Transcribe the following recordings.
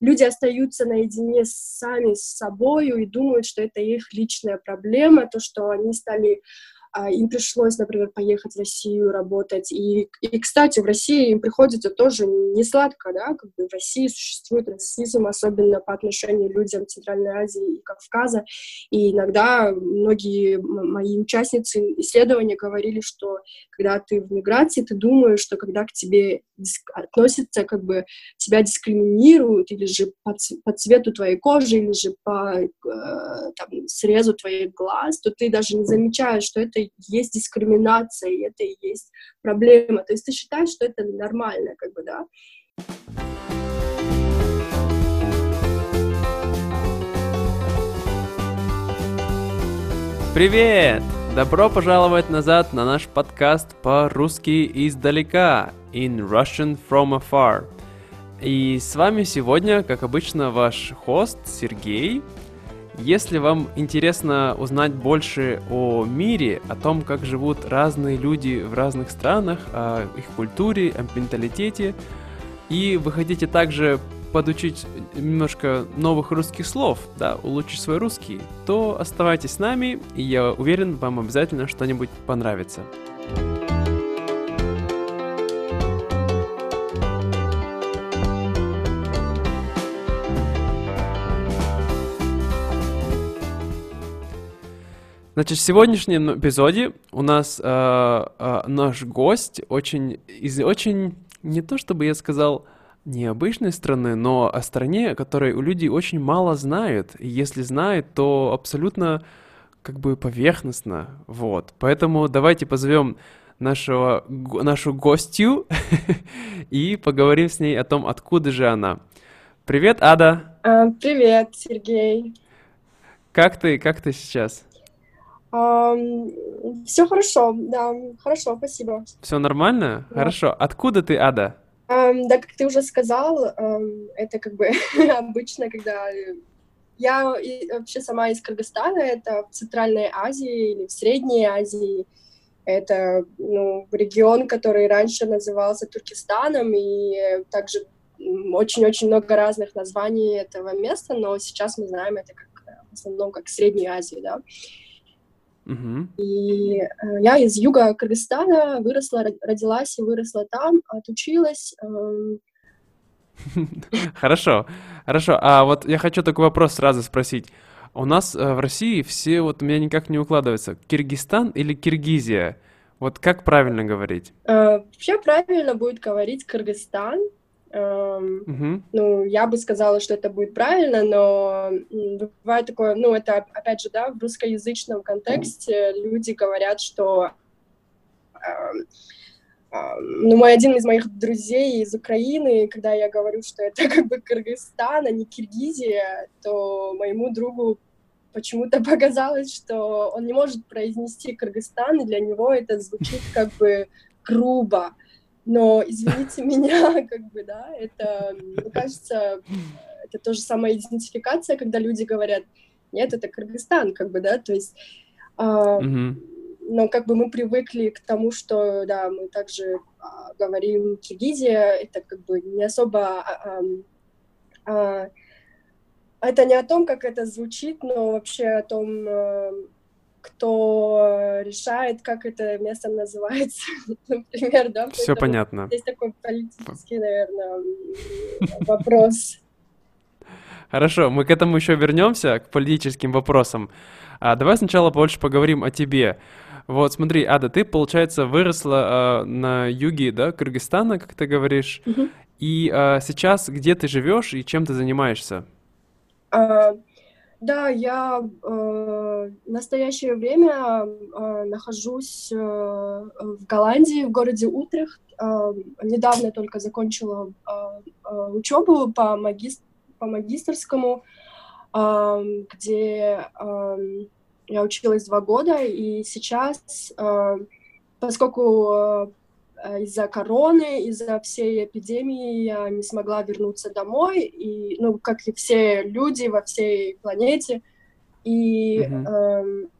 люди остаются наедине сами с собой и думают, что это их личная проблема, то, что они стали им пришлось, например, поехать в Россию работать. И, и, кстати, в России им приходится тоже не сладко, да, как бы в России существует расизм, особенно по отношению к людям Центральной Азии и Кавказа. И иногда многие мои участницы исследования говорили, что когда ты в миграции, ты думаешь, что когда к тебе относятся, как бы тебя дискриминируют, или же по, по цвету твоей кожи, или же по э, там, срезу твоих глаз, то ты даже не замечаешь, что это есть дискриминация, и это и есть проблема. То есть ты считаешь, что это нормально, как бы, да. Привет! Добро пожаловать назад на наш подкаст по-русски издалека In Russian from Afar. И с вами сегодня, как обычно, ваш хост Сергей. Если вам интересно узнать больше о мире, о том, как живут разные люди в разных странах, о их культуре, о менталитете, и вы хотите также подучить немножко новых русских слов, да, улучшить свой русский, то оставайтесь с нами, и я уверен, вам обязательно что-нибудь понравится. Значит, в сегодняшнем эпизоде у нас э, э, наш гость очень из очень не то чтобы я сказал необычной страны, но о стране, о которой у людей очень мало знают. И если знают, то абсолютно как бы поверхностно. Вот. Поэтому давайте позовем нашего, нашу гостью и поговорим с ней о том, откуда же она. Привет, Ада. А, привет, Сергей. Как ты, как ты сейчас? Все хорошо, да, хорошо, спасибо. Все нормально? Да. Хорошо. Откуда ты, Ада? Um, да, как ты уже сказал, это как бы обычно, когда я вообще сама из Кыргызстана, это в Центральной Азии или в Средней Азии. Это ну, регион, который раньше назывался Туркестаном, и также очень-очень много разных названий этого места, но сейчас мы знаем это как в основном как Средней Азии, да. Uh-huh. И э, я из юга Кыргызстана выросла, родилась и выросла там, отучилась. Э... Хорошо, хорошо. А вот я хочу такой вопрос сразу спросить. У нас э, в России все вот у меня никак не укладывается. Киргизстан или Киргизия? Вот как правильно говорить? Э, вообще правильно будет говорить Кыргызстан, Эм, uh-huh. Ну, я бы сказала, что это будет правильно, но бывает такое, ну, это, опять же, да, в русскоязычном контексте люди говорят, что эм, эм, ну, мой один из моих друзей из Украины, когда я говорю, что это как бы Кыргызстан, а не Киргизия, то моему другу почему-то показалось, что он не может произнести Кыргызстан, и для него это звучит как бы грубо. Но, извините меня, как бы, да, это, мне кажется, это тоже самая идентификация, когда люди говорят, нет, это Кыргызстан, как бы, да, то есть, э, mm-hmm. но как бы мы привыкли к тому, что, да, мы также э, говорим Киргизия, это как бы не особо, э, э, это не о том, как это звучит, но вообще о том, э, кто решает, как это место называется, например, да? Все понятно. Здесь такой политический, наверное, вопрос. Хорошо, мы к этому еще вернемся, к политическим вопросам. А давай сначала больше поговорим о тебе. Вот, смотри, Ада, ты, получается, выросла э, на юге, да, Кыргызстана, как ты говоришь. Uh-huh. И э, сейчас где ты живешь и чем ты занимаешься? Uh, да, я э, в настоящее время э, нахожусь э, в Голландии, в городе Утрехт. Э, недавно только закончила э, э, учебу по, магис по магистрскому, э, где э, я училась два года, и сейчас, э, поскольку Э, из-за короны, из-за всей эпидемии я не смогла вернуться домой, и, ну, как и все люди во всей планете. И mm-hmm.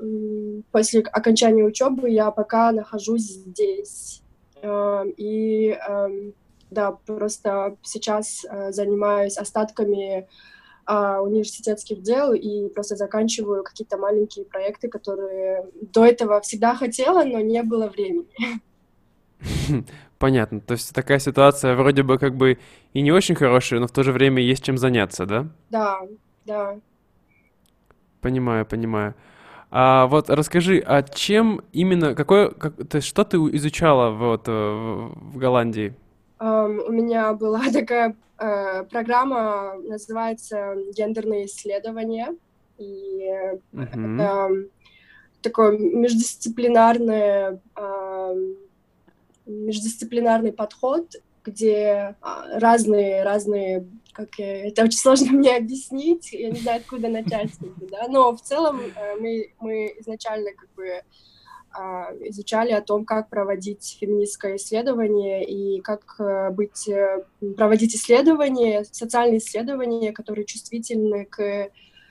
э, после окончания учебы я пока нахожусь здесь. Э, и э, да, просто сейчас э, занимаюсь остатками а, университетских дел и просто заканчиваю какие-то маленькие проекты, которые до этого всегда хотела, но не было времени. Понятно. То есть такая ситуация вроде бы как бы и не очень хорошая, но в то же время есть чем заняться, да? Да, да. Понимаю, понимаю. А вот расскажи, а чем именно, какое, как, то есть что ты изучала вот э, в, в Голландии? Um, у меня была такая uh, программа, называется «Гендерные исследования», и uh-huh. это такое междисциплинарное, uh, междисциплинарный подход, где а, разные, разные, как это очень сложно мне объяснить, я не знаю, откуда начать, да, но в целом э, мы, мы изначально как бы а, изучали о том, как проводить феминистское исследование и как э, быть, э, проводить исследования, социальные исследования, которые чувствительны к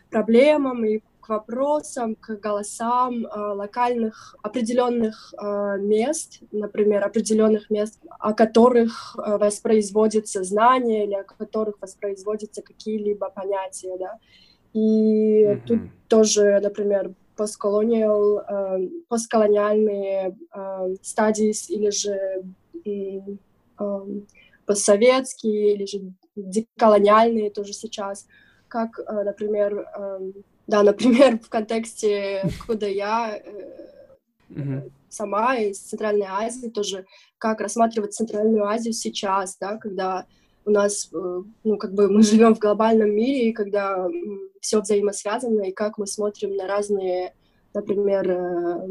проблемам и к вопросам, к голосам э, локальных определенных э, мест, например, определенных мест, о которых э, воспроизводится знание или о которых воспроизводятся какие-либо понятия, да. И mm-hmm. тут тоже, например, постколониал, э, постколониальные э, стадии или же э, постсоветские или же деколониальные тоже сейчас, как, например, э, да, например, в контексте, куда я э, сама из Центральной Азии тоже, как рассматривать Центральную Азию сейчас, да, когда у нас, э, ну, как бы мы живем в глобальном мире, и когда все взаимосвязано, и как мы смотрим на разные, например, э,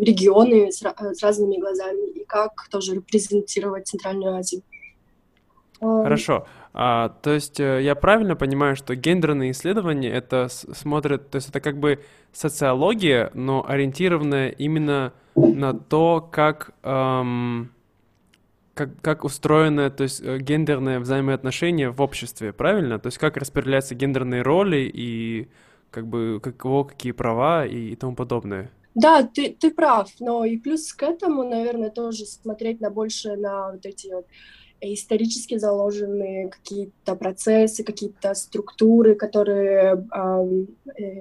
регионы с, с разными глазами, и как тоже репрезентировать Центральную Азию. Хорошо. А, то есть э, я правильно понимаю, что гендерные исследования это смотрят, то есть это как бы социология, но ориентированная именно на то, как эм, как, как устроены, то есть э, гендерные взаимоотношения в обществе, правильно? То есть как распределяются гендерные роли и как бы какого, какие права и, и тому подобное. Да, ты, ты прав, но и плюс к этому, наверное, тоже смотреть на больше на вот эти вот исторически заложенные какие-то процессы, какие-то структуры, которые э,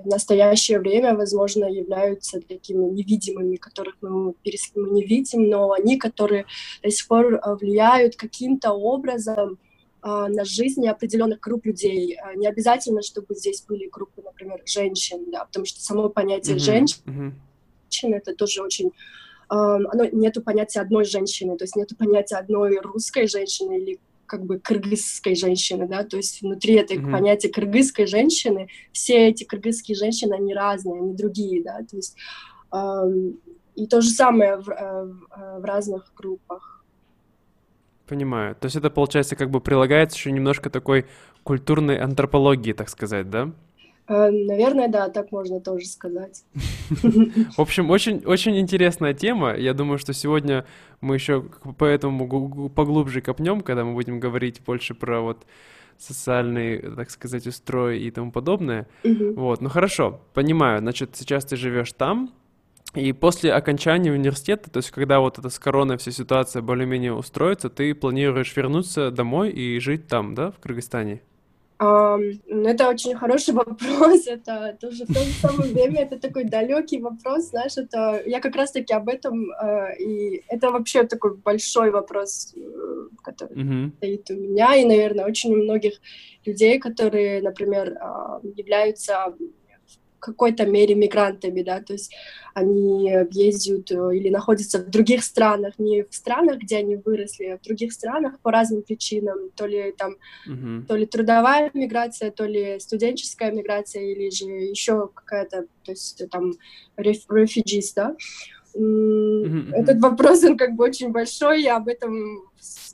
в настоящее время, возможно, являются такими невидимыми, которых мы, мы не видим, но они, которые до сих пор а, влияют каким-то образом э, на жизнь определенных групп людей. Не обязательно, чтобы здесь были группы, например, женщин, да, потому что само понятие mm-hmm. женщин mm-hmm. это тоже очень оно, нету понятия одной женщины, то есть нету понятия одной русской женщины или как бы кыргызской женщины, да, то есть внутри этой mm-hmm. понятия кыргызской женщины все эти кыргызские женщины, они разные, они другие, да, то есть эм, и то же самое в, э, в, э, в разных группах. Понимаю. То есть это, получается, как бы прилагается еще немножко такой культурной антропологии, так сказать, да? Э, наверное, да, так можно тоже сказать. В общем, очень, очень интересная тема. Я думаю, что сегодня мы еще поэтому поглубже копнем, когда мы будем говорить больше про вот социальный, так сказать, устрой и тому подобное. Вот, ну хорошо, понимаю. Значит, сейчас ты живешь там, и после окончания университета, то есть когда вот эта с короной вся ситуация более-менее устроится, ты планируешь вернуться домой и жить там, да, в Кыргызстане? Это очень хороший вопрос. Это тоже в то же самое время это такой далекий вопрос, знаешь, это я как раз-таки об этом а, и это вообще такой большой вопрос, э, который mm-hmm. стоит у меня и, наверное, очень у многих людей, которые, например, являются какой-то мере мигрантами, да, то есть они ездят э, или находятся в других странах, не в странах, где они выросли, а в других странах по разным причинам, то ли там, uh-huh. то ли трудовая миграция, то ли студенческая миграция, или же еще какая-то, то есть там refugees, да. Этот вопрос, он как бы очень большой, я об этом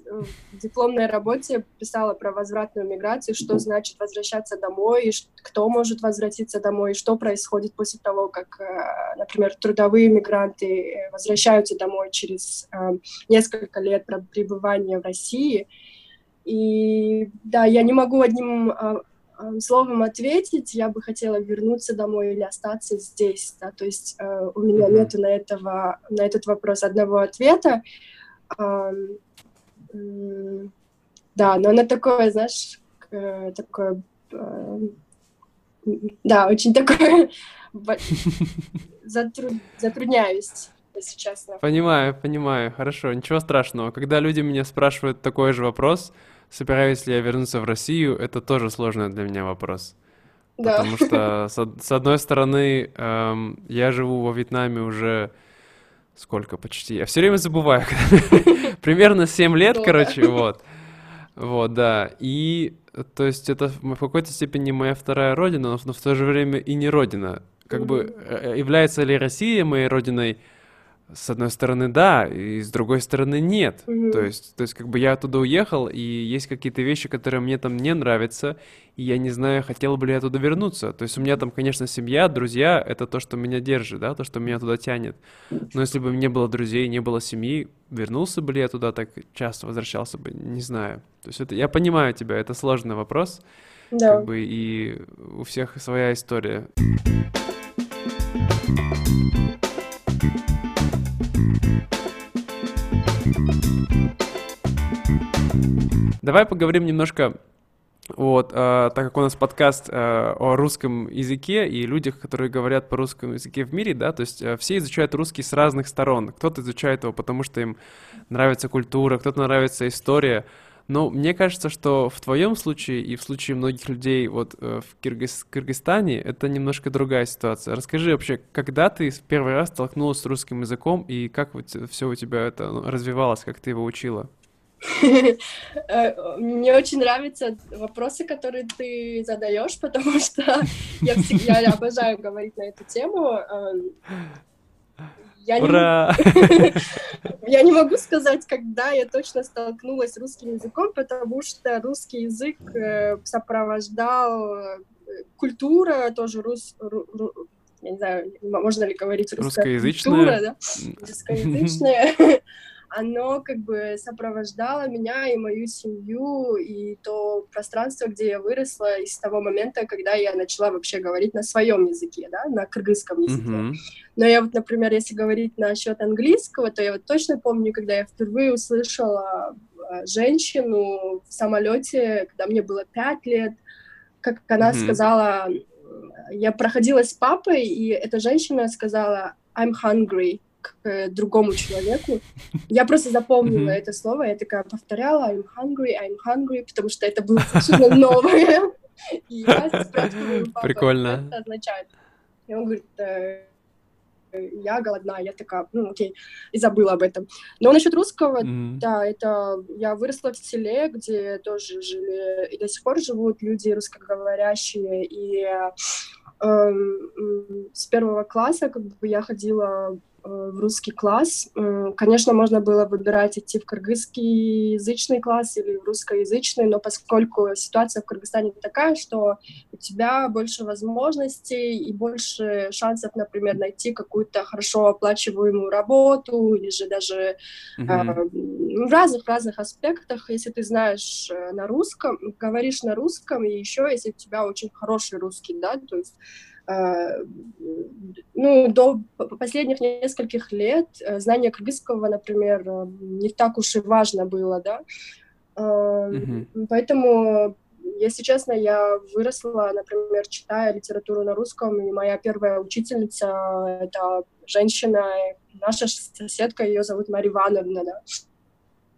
в дипломной работе писала про возвратную миграцию, что значит возвращаться домой, и кто может возвратиться домой, и что происходит после того, как, э, например, трудовые мигранты э, возвращаются домой через э, несколько лет пребывания в России. И да, я не могу одним а, словом ответить, я бы хотела вернуться домой или остаться здесь, да, то есть э, у меня нету на этого на этот вопрос одного ответа, э, Да, но она такое, знаешь, такое... Да, очень такое... Затрудняюсь если честно. Понимаю, понимаю, хорошо, ничего страшного. Когда люди меня спрашивают такой же вопрос, собираюсь ли я вернуться в Россию, это тоже сложный для меня вопрос. Да. Потому что, с, с одной стороны, эм, я живу во Вьетнаме уже сколько почти. Я все время забываю. Примерно 7 лет, короче, вот. Вот, да. И, то есть, это в какой-то степени моя вторая родина, но в то же время и не родина. Как бы, э, является ли Россия моей родиной? С одной стороны, да, и с другой стороны, нет. Mm-hmm. То есть, то есть, как бы я оттуда уехал, и есть какие-то вещи, которые мне там не нравятся, и я не знаю, хотел бы ли я туда вернуться. То есть у меня там, конечно, семья, друзья, это то, что меня держит, да, то, что меня туда тянет. Но если бы не было друзей, не было семьи, вернулся бы ли я туда так часто, возвращался бы, не знаю. То есть это, я понимаю тебя, это сложный вопрос. Да. Как бы и у всех своя история. Давай поговорим немножко вот, э, так как у нас подкаст э, о русском языке и людях, которые говорят по русскому языке в мире, да, то есть э, все изучают русский с разных сторон. Кто-то изучает его, потому что им нравится культура, кто-то нравится история. Но мне кажется, что в твоем случае и в случае многих людей вот э, в Киргиз, Кыргызстане это немножко другая ситуация. Расскажи вообще, когда ты в первый раз столкнулась с русским языком и как вот все у тебя это ну, развивалось, как ты его учила? Э, мне очень нравятся вопросы, которые ты задаешь, потому что я всегда я обожаю говорить на эту тему. Эм, я Ура! Не... я не могу сказать, когда я точно столкнулась с русским языком, потому что русский язык э, сопровождал э, культура, тоже рус... Ру... Ру... я не знаю, можно ли говорить русская русскоязычная. культура, да? Русскоязычная оно как бы сопровождало меня и мою семью, и то пространство, где я выросла, и с того момента, когда я начала вообще говорить на своем языке, да, на кыргызском языке. Mm-hmm. Но я вот, например, если говорить насчет английского, то я вот точно помню, когда я впервые услышала а, женщину в самолете, когда мне было пять лет, как она mm-hmm. сказала, я проходила с папой, и эта женщина сказала I'm hungry к другому человеку. Я просто запомнила это слово, я такая повторяла I'm hungry, I'm hungry, потому что это было совершенно новое. И я спрашиваю папа, Прикольно. что это означает. И он говорит, «Э, я голодна, я такая, ну окей, и забыла об этом. Но насчет русского, mm-hmm. да, это я выросла в селе, где тоже жили и до сих пор живут люди русскоговорящие, и э, с первого класса как бы я ходила Э, в русский класс. Конечно, можно было выбирать идти в кыргызский язычный класс или в русскоязычный, но поскольку ситуация в Кыргызстане такая, что у тебя больше возможностей и больше шансов, например, найти какую-то хорошо оплачиваемую работу или же даже mm-hmm. в разных-разных аспектах, если ты знаешь э, на русском, говоришь на русском, и еще если у тебя очень хороший русский, да, то есть Э, ну, до последних нескольких лет э, знание кыргызского, например, э, не так уж и важно было, да. Mm-hmm. Поэтому, если честно, я выросла, например, читая литературу на русском, и моя первая учительница — это женщина, наша соседка, ее зовут Мария Ивановна, да.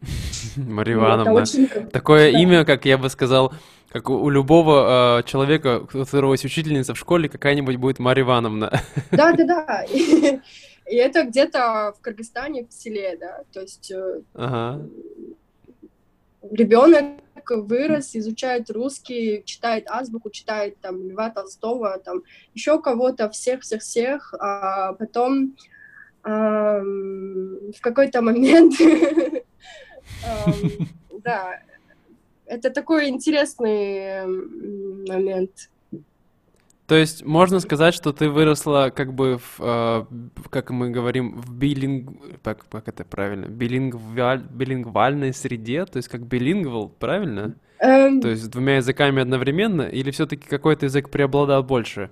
Мария Ивановна. Такое имя, как я бы сказал, как у, любого э, человека, у которого есть учительница в школе, какая-нибудь будет Марья Ивановна. Да, да, да. И, и это где-то в Кыргызстане, в селе, да. То есть э, ага. ребенок вырос, изучает русский, читает азбуку, читает там Льва Толстого, там еще кого-то, всех-всех-всех, а потом э, в какой-то момент, да, это такой интересный момент. То есть можно сказать, что ты выросла как бы в, э, как мы говорим, в билинг... Так, как это правильно? Билингваль... Билингвальной среде, то есть как билингвал, правильно? Эм... То есть с двумя языками одновременно, или все-таки какой-то язык преобладал больше?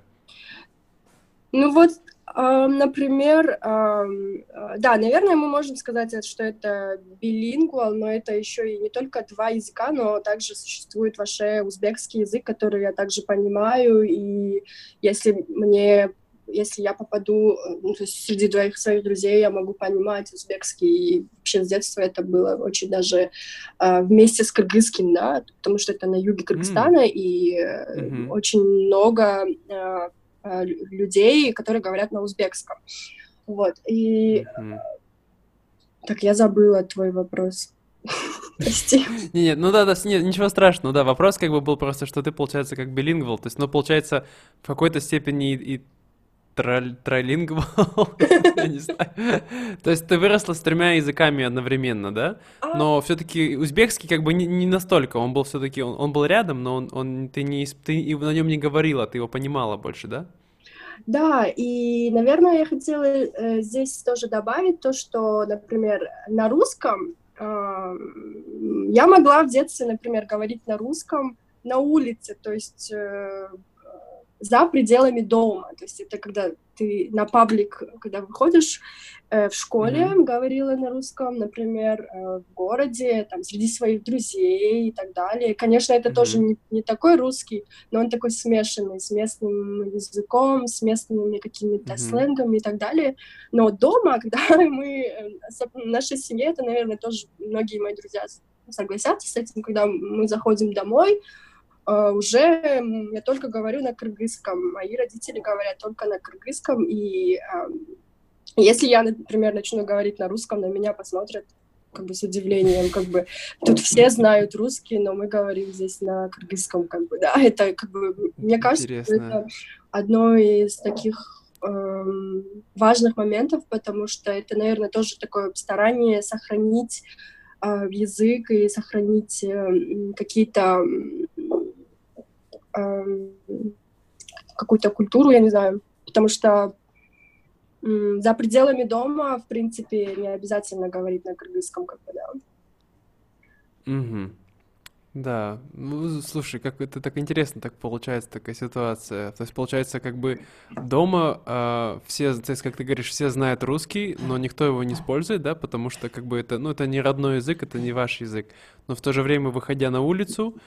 Ну вот Например, да, наверное, мы можем сказать, что это билингвал, но это еще и не только два языка, но также существует ваш узбекский язык, который я также понимаю, и если мне если я попаду, ну, то есть среди двоих своих друзей я могу понимать узбекский, и вообще с детства это было очень даже э, вместе с кыргызским, да, потому что это на юге Кыргызстана, mm. и э, mm-hmm. очень много э, Э, людей, которые говорят на узбекском. Вот, и... Mm-hmm. Так, я забыла твой вопрос. Прости. Не, не, ну да, да, нет, ничего страшного, да, вопрос как бы был просто, что ты, получается, как билингвал, то есть, ну, получается, в какой-то степени и, и троллингвал, я не знаю. То есть ты выросла с тремя языками одновременно, да? А. Но все-таки узбекский как бы не, не настолько, он был все-таки, он, он был рядом, но он, он ты не ты на нем не говорила, ты его понимала больше, да? Да, и, наверное, я хотела э, здесь тоже добавить то, что, например, на русском э, я могла в детстве, например, говорить на русском на улице, то есть э, за пределами дома. То есть это когда ты на паблик, когда выходишь э, в школе, mm-hmm. говорила на русском, например, э, в городе, там, среди своих друзей и так далее. Конечно, это mm-hmm. тоже не, не такой русский, но он такой смешанный, с местным языком, с местными какими-то mm-hmm. сленгами и так далее. Но дома, когда мы, э, в нашей семье, это, наверное, тоже многие мои друзья согласятся с этим, когда мы заходим домой, уже я только говорю на кыргызском. Мои родители говорят только на кыргызском, и uh, если я, например, начну говорить на русском, на меня посмотрят как бы с удивлением, как бы. Тут все знают русский, но мы говорим здесь на кыргызском, как бы, да, это как бы, мне кажется, это одно из таких эм, важных моментов, потому что это, наверное, тоже такое старание сохранить э, язык и сохранить э, какие-то какую-то культуру, я не знаю, потому что за пределами дома, в принципе, не обязательно говорить на кыргызском, как бы, да. Угу. Да, ну, слушай, как это так интересно, так получается такая ситуация. То есть, получается, как бы дома э, все, то есть, как ты говоришь, все знают русский, но никто его не использует, да, потому что, как бы, это, ну, это не родной язык, это не ваш язык. Но в то же время, выходя на улицу,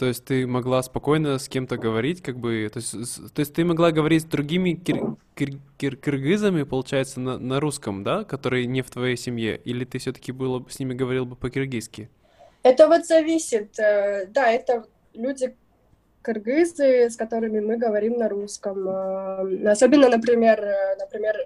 то есть ты могла спокойно с кем-то говорить, как бы, то есть, то есть ты могла говорить с другими кир, кир, кир, киргизами, получается, на, на русском, да, которые не в твоей семье, или ты все-таки было с ними говорил бы по-киргизски? Это вот зависит, э, да, это люди кыргызы, с которыми мы говорим на русском. Э, особенно, например, э, например,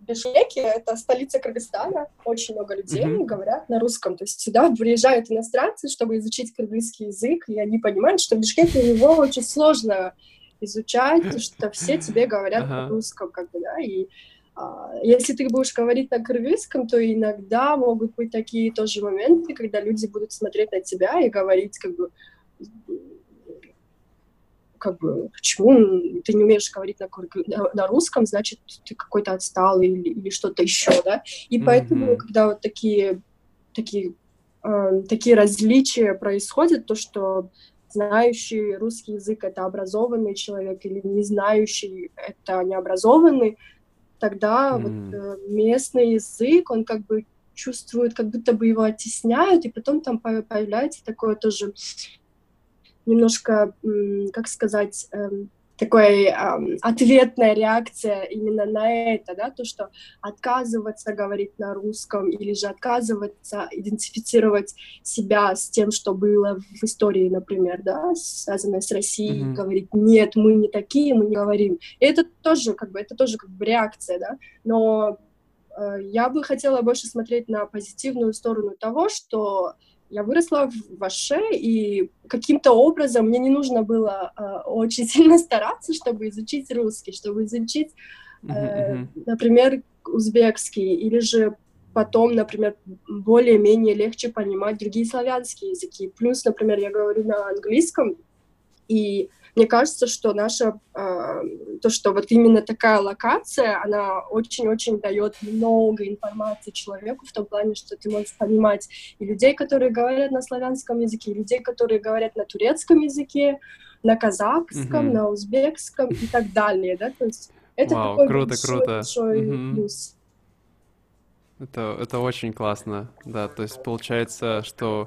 Бишкеке, это столица Кыргызстана, очень много людей mm-hmm. говорят на русском, то есть сюда приезжают иностранцы, чтобы изучить кыргызский язык, и они понимают, что в Бишкеке его очень сложно изучать, что все тебе говорят uh-huh. на русском, как бы, да, и а, если ты будешь говорить на кыргызском, то иногда могут быть такие тоже моменты, когда люди будут смотреть на тебя и говорить, как бы, как бы, почему ты не умеешь говорить на, на русском, значит, ты какой-то отсталый или, или что-то еще, да, и mm-hmm. поэтому, когда вот такие, такие, э, такие различия происходят, то, что знающий русский язык — это образованный человек, или не знающий — это необразованный, тогда mm. вот э, местный язык, он как бы чувствует, как будто бы его оттесняют, и потом там появляется такое тоже немножко, как сказать, эм, такой э, ответная реакция именно на это, да, то, что отказываться говорить на русском или же отказываться идентифицировать себя с тем, что было в истории, например, да, связанное с Россией, mm-hmm. говорить нет, мы не такие, мы не говорим. И это тоже как бы это тоже как бы реакция, да, но э, я бы хотела больше смотреть на позитивную сторону того, что я выросла в Ваше, и каким-то образом мне не нужно было э, очень сильно стараться, чтобы изучить русский, чтобы изучить, э, например, узбекский, или же потом, например, более-менее легче понимать другие славянские языки. Плюс, например, я говорю на английском, и мне кажется, что наша, э, то, что вот именно такая локация, она очень-очень дает много информации человеку в том плане, что ты можешь понимать и людей, которые говорят на славянском языке, и людей, которые говорят на турецком языке, на казахском, mm-hmm. на узбекском и так далее, да, то есть Это Вау, такой круто, большой, круто. большой Мгм. плюс. Это, это очень классно, да, то есть получается, что,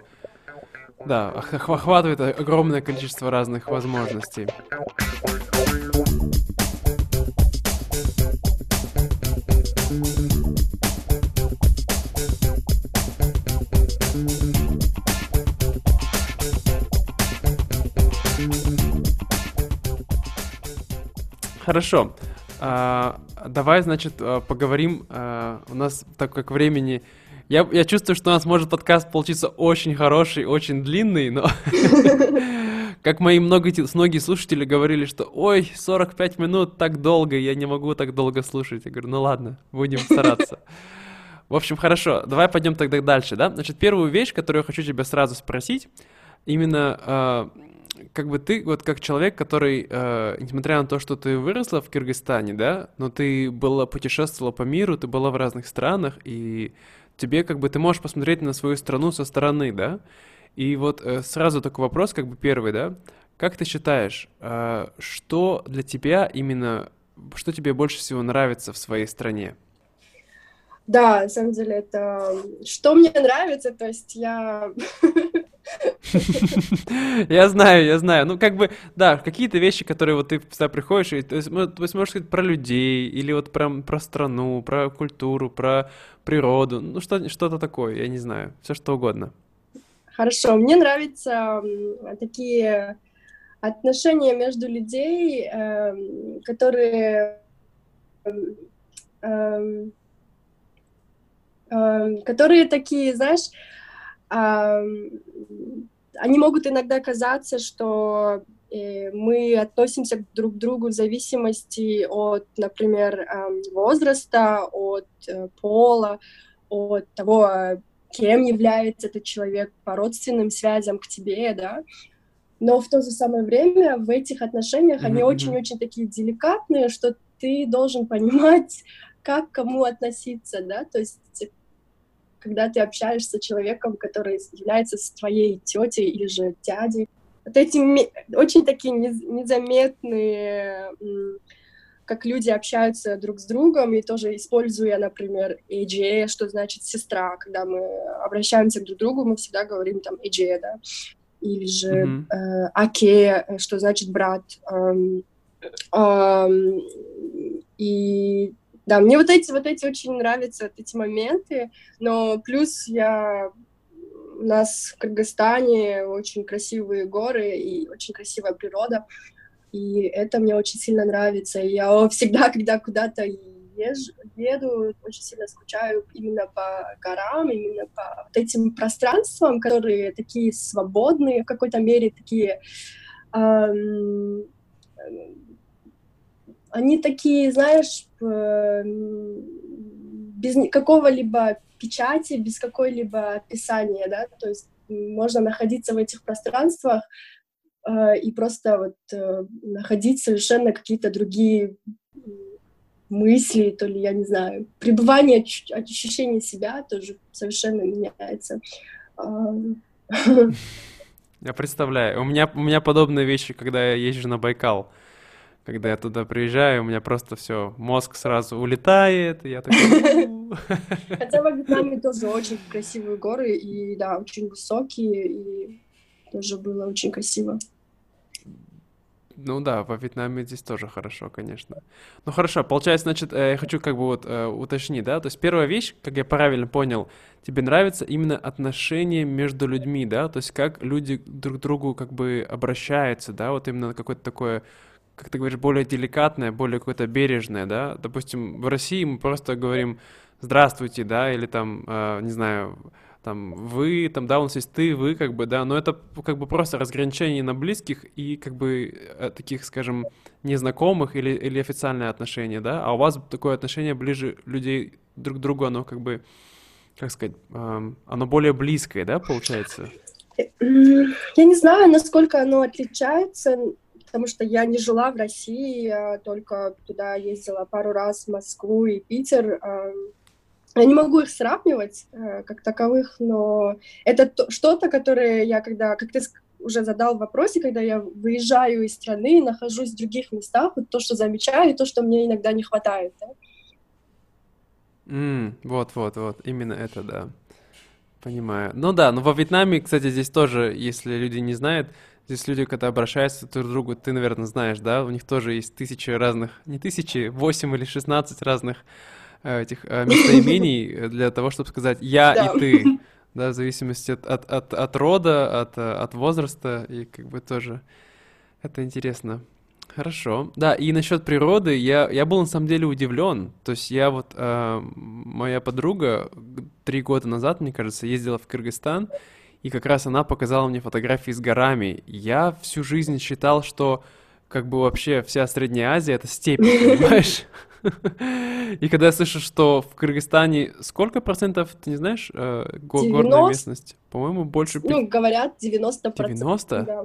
да, ох- ох- охватывает огромное количество разных возможностей. Хорошо. А, давай, значит, а, поговорим. а, у нас так как времени. Я, я чувствую, что у нас может подкаст получиться очень хороший, очень длинный, но как мои многие, слушатели говорили, что ой, 45 минут так долго, я не могу так долго слушать. Я говорю, ну ладно, будем стараться. В общем, хорошо, давай пойдем тогда дальше, да? Значит, первую вещь, которую я хочу тебя сразу спросить, именно а, как бы ты, вот как человек, который, э, несмотря на то, что ты выросла в Кыргызстане, да, но ты была, путешествовала по миру, ты была в разных странах, и тебе как бы ты можешь посмотреть на свою страну со стороны, да? И вот э, сразу такой вопрос, как бы первый, да? Как ты считаешь, э, что для тебя именно, что тебе больше всего нравится в своей стране? Да, на самом деле это что мне нравится, то есть я Я знаю, я знаю. Ну, как бы, да, какие-то вещи, которые вот ты всегда приходишь, и то есть, мо- то есть можешь сказать про людей, или вот прям про страну, про культуру, про природу, ну, что, что-то такое, я не знаю, все что угодно. Хорошо, мне нравятся такие отношения между людей, эм, которые эм, эм, которые такие, знаешь, они могут иногда казаться, что э, мы относимся друг к другу в зависимости от, например, возраста, от э, пола, от того, кем является этот человек по родственным связям к тебе, да. Но в то же самое время в этих отношениях Мгм, они очень-очень такие деликатные, что ты должен понимать, как к кому относиться, да, то есть когда ты общаешься с человеком, который является твоей тетей или же дядей. Вот эти очень такие нез- незаметные, как люди общаются друг с другом, и тоже используя, например, AGA, что значит сестра, когда мы обращаемся друг к другу, мы всегда говорим там AGA, да, или же Мгм. э, Аке, э, что значит брат. Эм, эм, и да, мне вот эти, вот эти очень нравятся, вот эти моменты, но плюс я... У нас в Кыргызстане очень красивые горы и очень красивая природа, и это мне очень сильно нравится. И я всегда, когда куда-то езжу, еду, очень сильно скучаю именно по горам, именно по вот этим пространствам, которые такие свободные, в какой-то мере такие... эм, они такие, знаешь, п- без какого-либо печати, без какой-либо описания, да, то есть можно находиться в этих пространствах э, и просто вот э, находить совершенно какие-то другие мысли, то ли, я не знаю, пребывание, ощ- ощущение себя тоже совершенно меняется. Ам, Я представляю. У меня, у меня подобные вещи, когда я езжу на Байкал. Когда я туда приезжаю, у меня просто все, мозг сразу улетает, и я такой... Хотя во Вьетнаме тоже очень красивые горы, и да, очень высокие, и тоже было очень красиво. Ну да, во Вьетнаме здесь тоже хорошо, конечно. Ну хорошо, получается, значит, э, я хочу как бы вот э, уточнить, да, то есть первая вещь, как я правильно понял, тебе нравится именно отношения между людьми, да, то есть как люди друг к другу как бы обращаются, да, вот именно какое-то такое, как ты говоришь, более деликатное, более какое-то бережное, да, допустим, в России мы просто говорим «здравствуйте», да, или там, э, не знаю, там вы, там, да, у нас есть ты, вы, как бы, да, но это как бы просто разграничение на близких и как бы э, таких, скажем, незнакомых или, или официальные отношения, да, а у вас такое отношение ближе людей друг к другу, оно как бы, как сказать, эм, оно более близкое, да, получается? М, Я не знаю, насколько оно отличается, потому что я не жила в России, я только туда ездила пару раз в Москву и Питер. ам, Я не могу их сравнивать э, как таковых, но это то- что-то, которое я когда, как ты уже задал в вопросе, когда я выезжаю из страны, нахожусь в других местах, вот то, что замечаю, и то, что мне иногда не хватает. Да? Mm, вот, вот, вот, именно это, да. Понимаю. Ну да, но во Вьетнаме, кстати, здесь тоже, если люди не знают, здесь люди, когда обращаются друг к другу, ты, наверное, знаешь, да, у них тоже есть тысячи разных, не тысячи, восемь или шестнадцать разных э, этих э, местоимений для того, чтобы сказать «я» и «ты», да, в зависимости от, от, от, от рода, от, от возраста, и как бы тоже это интересно. Хорошо. Да, и насчет природы я, я был на самом деле удивлен. То есть я вот, э, моя подруга три года назад, мне кажется, ездила в Кыргызстан, и как раз она показала мне фотографии с горами. Я всю жизнь считал, что как бы вообще вся Средняя Азия — это степь, понимаешь? И когда я слышу, что в Кыргызстане сколько процентов, ты не знаешь, э, горная местность? По-моему, больше... Ну, говорят, 90 90? Да.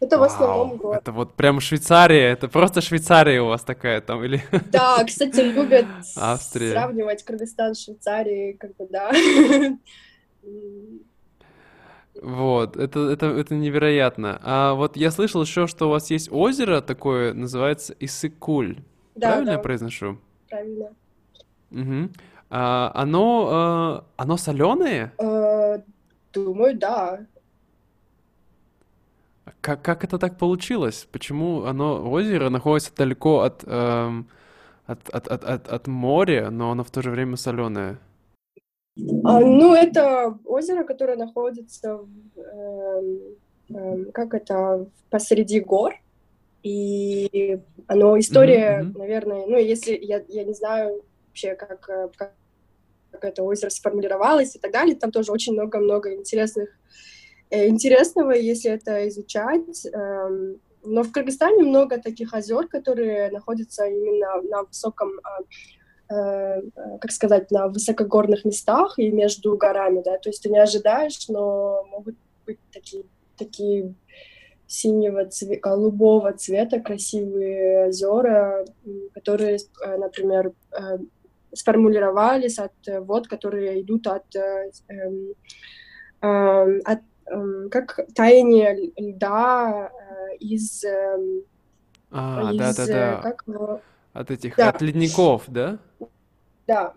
Это Вау, в основном город. Это вот прям Швейцария, это просто Швейцария у вас такая там, или... Да, кстати, любят Австрия. сравнивать Кыргызстан с Швейцарией, как бы, да. Вот, это, это, это невероятно. А вот я слышал еще, что у вас есть озеро такое, называется Исыкуль. Да, Правильно да. я произношу? Правильно. Угу. А, оно, а, оно соленое? А, думаю, да. Как, как это так получилось? Почему оно, озеро находится далеко от, эм, от, от, от, от, от моря, но оно в то же время соленое? А, ну, это озеро, которое находится, э, э, как это, посреди гор. И оно, история, mm-hmm. наверное, ну, если, я, я не знаю вообще, как, как, как это озеро сформулировалось и так далее, там тоже очень много-много интересных Э, интересного, если это изучать. Эм, но в Кыргызстане много таких озер, которые находятся именно на высоком, э, как сказать, на высокогорных местах и между горами, да, то есть ты не ожидаешь, но могут быть такие, такие синего цвета, голубого цвета красивые озера, которые, например, сформулировались от вод, которые идут от, эм, от Эм, как таяние льда э, из... Эм, а, да-да-да. Как От этих, да. от ледников, да? Да.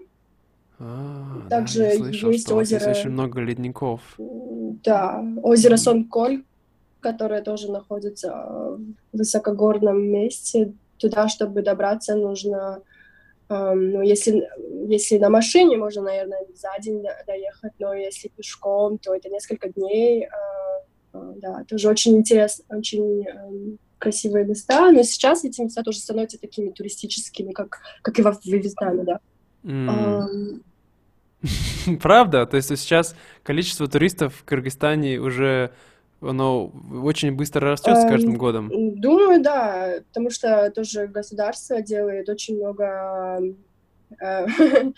А, Также да, слышал, есть что озеро... Здесь очень много ледников. Да, озеро Сонколь, которое тоже находится в высокогорном месте. Туда, чтобы добраться, нужно ну, если, если на машине, можно, наверное, за день доехать, но если пешком, то это несколько дней. А, а, да, тоже очень интересно, очень красивые места, но сейчас эти места тоже становятся такими туристическими, как, как и во Вьетнаме, да. Mm. Правда? То есть сейчас количество туристов в Кыргызстане уже оно очень быстро растет с каждым годом. Думаю, да, потому что тоже государство делает очень много э,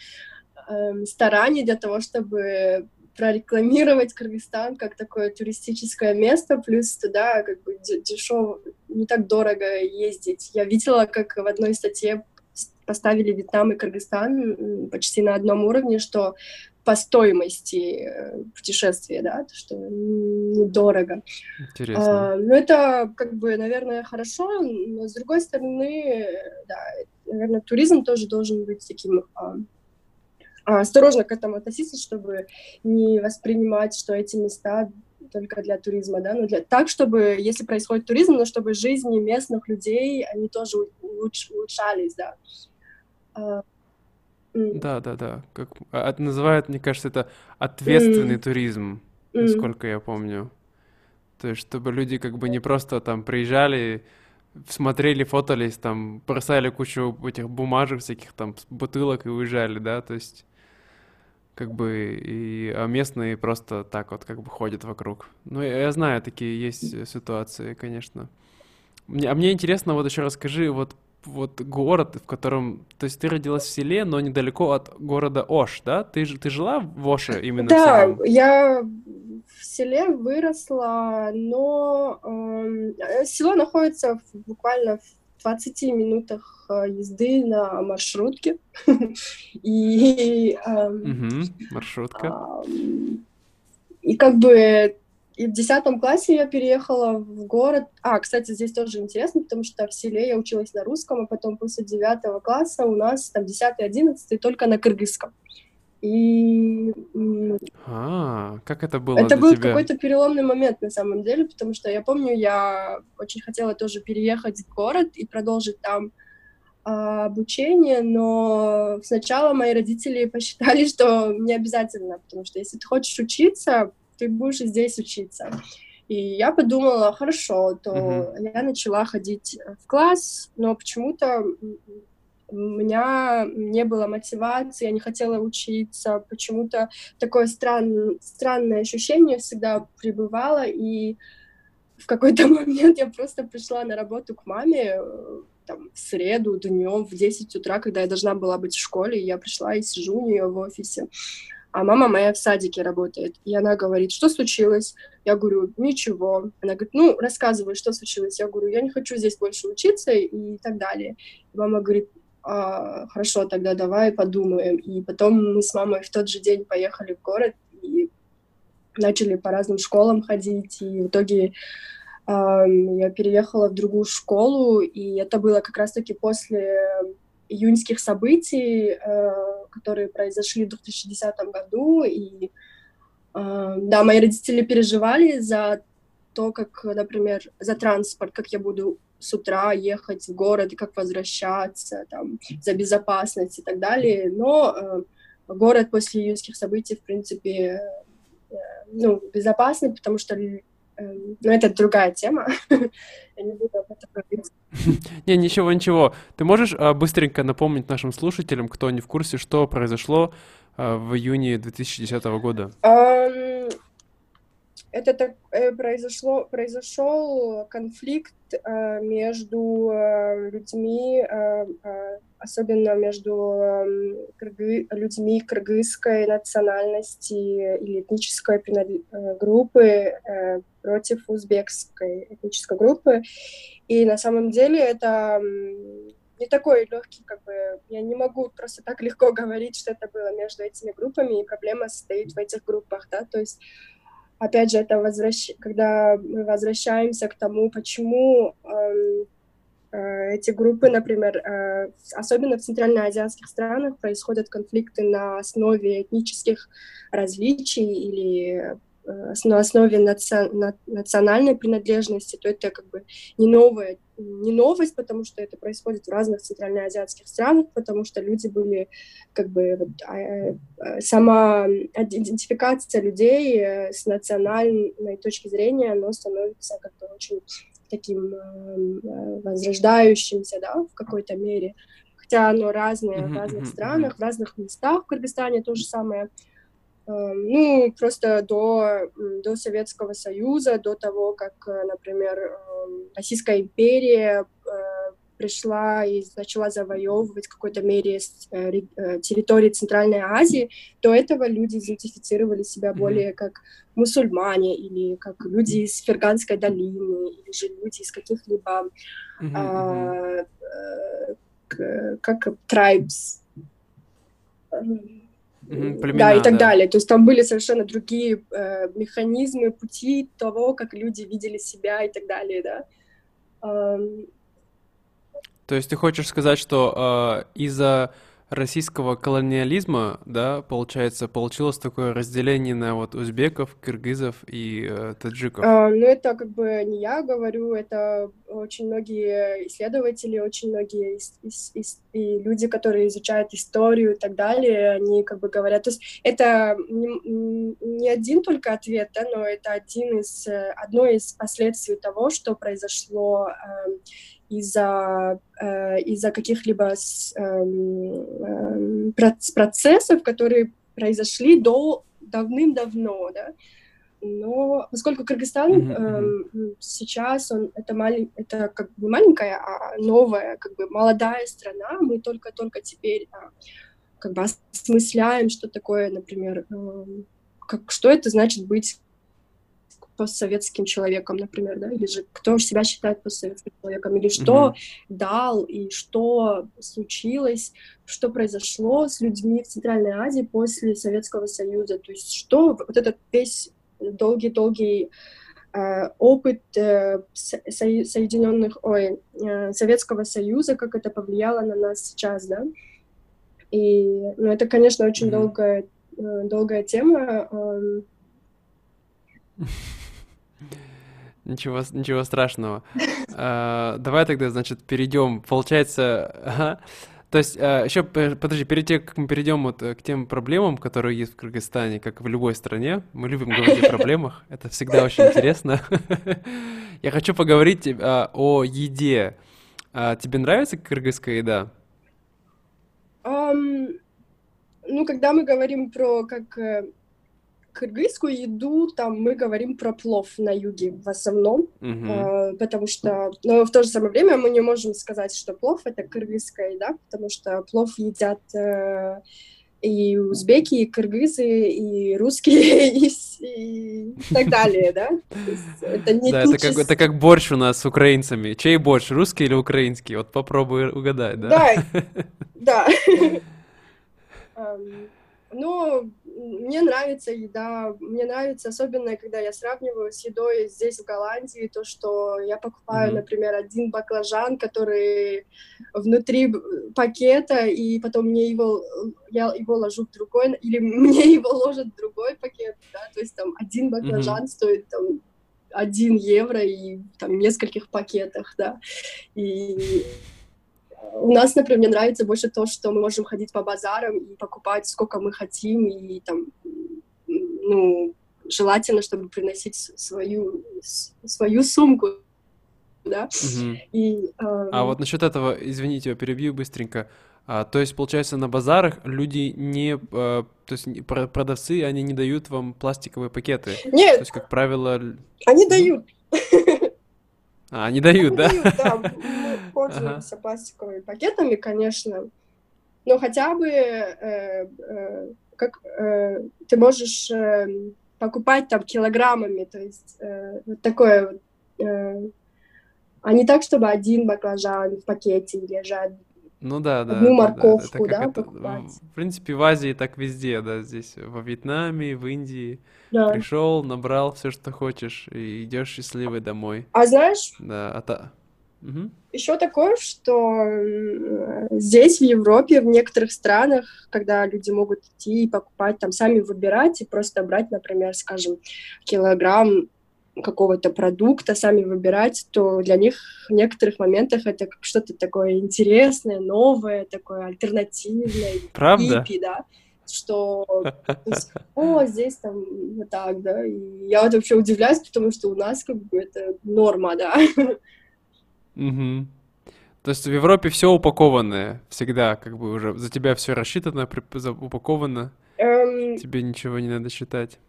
эм, стараний для того, чтобы прорекламировать Кыргызстан как такое туристическое место, плюс туда как бы дешево, не так дорого ездить. Я видела, как в одной статье поставили Вьетнам и Кыргызстан почти на одном уровне, что по стоимости э, путешествия, да, что недорого. Интересно. А, ну, это, как бы, наверное, хорошо, но, с другой стороны, да, наверное, туризм тоже должен быть таким а, а, осторожно к этому относиться, чтобы не воспринимать, что эти места только для туризма, да, но для так, чтобы, если происходит туризм, но чтобы жизни местных людей, они тоже улуч, улучшались, да. А, да, да, да. Как а, называют, мне кажется, это ответственный mm. туризм, насколько я помню. То есть, чтобы люди как бы не просто там приезжали, смотрели, фотались, там, бросали кучу этих бумажек всяких там, бутылок и уезжали, да, то есть как бы и а местные просто так вот как бы ходят вокруг. Ну, я, я знаю, такие есть ситуации, конечно. Мне, а мне интересно, вот еще расскажи, вот вот город, в котором... То есть ты родилась в селе, но недалеко от города Ош, да? Ты, ты жила в Оше именно Да, в я в селе выросла, но э, село находится буквально в 20 минутах э, езды на маршрутке. И... Маршрутка. И как бы и в десятом классе я переехала в город. А, кстати, здесь тоже интересно, потому что в селе я училась на русском, а потом после девятого класса у нас там десятый, одиннадцатый только на кыргызском. И... А, как это было Это был какой-то переломный момент на самом деле, потому что я помню, я очень хотела тоже переехать в город и продолжить там а, обучение, но сначала мои родители посчитали, что не обязательно, потому что если ты хочешь учиться, ты будешь здесь учиться. И я подумала, хорошо, то uh-huh. я начала ходить в класс, но почему-то у меня не было мотивации, я не хотела учиться, почему-то такое странное, странное ощущение всегда пребывало, и в какой-то момент я просто пришла на работу к маме, э, там, в среду днем в 10 утра, когда я должна была быть в школе, я пришла и сижу у нее в офисе. А мама моя в садике работает. И она говорит, что случилось? Я говорю, ничего. Она говорит, ну, рассказывай, что случилось. Я говорю, я не хочу здесь больше учиться и так далее. И мама говорит, а, хорошо, тогда давай подумаем. И потом мы с мамой в тот же день поехали в город и начали по разным школам ходить. И в итоге я переехала в другую школу, и это было как раз-таки после июньских событий, э, которые произошли в 2010 году, и да, мои родители переживали за то, как, например, за транспорт, как я буду с утра ехать в город и как возвращаться, там, за безопасность и так далее, но э, город после июньских событий, в принципе, э, ну, безопасный, потому что Эм, но это другая тема. Я не буду об этом говорить. Не, ничего, ничего. Ты можешь а, быстренько напомнить нашим слушателям, кто не в курсе, что произошло а, в июне 2010 года? Это так, э, произошло, произошел конфликт э, между э, людьми, особенно между людьми кыргызской национальности или этнической группы против узбекской этнической группы. И на самом деле это не такой легкий, как бы, я не могу просто так легко говорить, что это было между этими группами, и проблема состоит в этих группах, да, то есть опять же, это возвращ... когда мы возвращаемся к тому, почему э, э, эти группы, например, э, особенно в центральноазиатских странах, происходят конфликты на основе этнических различий или на основе наци... национальной принадлежности, то это как бы не новая, не новость, потому что это происходит в разных центральноазиатских странах, потому что люди были как бы вот, а, э, сама идентификация людей э, с национальной точки зрения, оно становится как-то очень таким возрождающимся, да, в какой-то мере. Хотя оно разное в разных странах, в разных местах. В Кыргызстане то же самое ну, просто до, до Советского Союза, до того, как, э, например, эм, Российская империя э, пришла и начала завоевывать в какой-то мере э, территории Центральной Азии, до этого люди идентифицировали себя более как мусульмане или как люди из Ферганской долины, или же люди из каких-либо mm-hmm. а, как tribes племена, да, и так да. далее. То есть там были совершенно другие э, механизмы, пути того, как люди видели себя и так далее, да. Эм... То есть ты хочешь сказать, что э, из-за российского колониализма, да, получается, получилось такое разделение на вот узбеков, киргизов и э, таджиков? А, ну, это как бы не я говорю, это очень многие исследователи, очень многие ис- ис- ис- и люди, которые изучают историю и так далее, они как бы говорят, то есть это не, не один только ответ, да, но это один из, одно из последствий того, что произошло э, из-за э, из-за каких-либо э, э, процессов, которые произошли до давным-давно, да. Но поскольку Кыргызстан э, сейчас он это малень, это как бы не маленькая, а новая, как бы молодая страна, мы только-только теперь э, как бы осмысляем, что такое, например, э, как что это значит быть постсоветским человеком, например, да, или же кто себя считает постсоветским человеком, или что mm-hmm. дал и что случилось, что произошло с людьми в Центральной Азии после Советского Союза, то есть что вот этот весь долгий-долгий э, опыт э, Соединенных, ой, э, Советского Союза, как это повлияло на нас сейчас, да. И, ну, это, конечно, очень mm-hmm. долгая, э, долгая тема. Э, Ничего, ничего страшного. А, давай тогда, значит, перейдем. Получается, ага. То есть, а, еще, подожди, перед тем, как мы перейдем вот э, к тем проблемам, которые есть в Кыргызстане, как в любой стране, мы любим говорить о проблемах, это всегда очень интересно. Я хочу поговорить а, о еде. Тебе нравится кыргызская еда? ну, когда мы говорим про как э, кыргызскую еду, там мы говорим про плов на юге в основном, uh-huh. э, потому что, но в то же самое время мы не можем сказать, что плов это кыргызская еда, потому что плов едят э, и узбеки, и кыргызы, и русские, и, и так далее, да? Это не да, это как, это как борщ у нас с украинцами. Чей борщ, русский или украинский? Вот попробуй угадать, да? Да, да. Ну, мне нравится еда, мне нравится, особенно когда я сравниваю с едой здесь, в Голландии, то, что я покупаю, mm-hmm. например, один баклажан, который внутри пакета, и потом мне его, я его ложу в другой, или мне его ложат в другой пакет, да, то есть там один баклажан mm-hmm. стоит там один евро и там в нескольких пакетах, да, и у нас, например, мне нравится больше то, что мы можем ходить по базарам и покупать сколько мы хотим, и там, ну, желательно, чтобы приносить свою, свою сумку, да. Угу. И, э... А вот насчет этого, извините, я перебью быстренько. А, то есть, получается, на базарах люди не, а, то есть продавцы, они не дают вам пластиковые пакеты. Нет. То есть, как правило. Они дают. А, не дают, да? Дают, да. Пользуемся ага. пластиковыми пакетами, конечно, но хотя бы э, э, как э, ты можешь э, покупать там килограммами, то есть э, вот такое э, а не так, чтобы один баклажан в пакете лежат, ну да, да. Одну морковку, да, да, это, покупать. В принципе, в Азии так везде, да, здесь во Вьетнаме, в Индии. Да. Пришел, набрал все, что хочешь, и идешь счастливый домой. А знаешь? Да, а та... Угу. Еще такое, что здесь, в Европе, в некоторых странах, когда люди могут идти и покупать, там, сами выбирать и просто брать, например, скажем, килограмм какого-то продукта, сами выбирать, то для них в некоторых моментах это как что-то такое интересное, новое, такое альтернативное. Правда? Хиппи, да что о, здесь там вот так, да, и я вот вообще удивляюсь, потому что у нас как бы это норма, да. Угу. То есть в Европе все упакованное всегда, как бы уже за тебя все рассчитано, упаковано, эм... тебе ничего не надо считать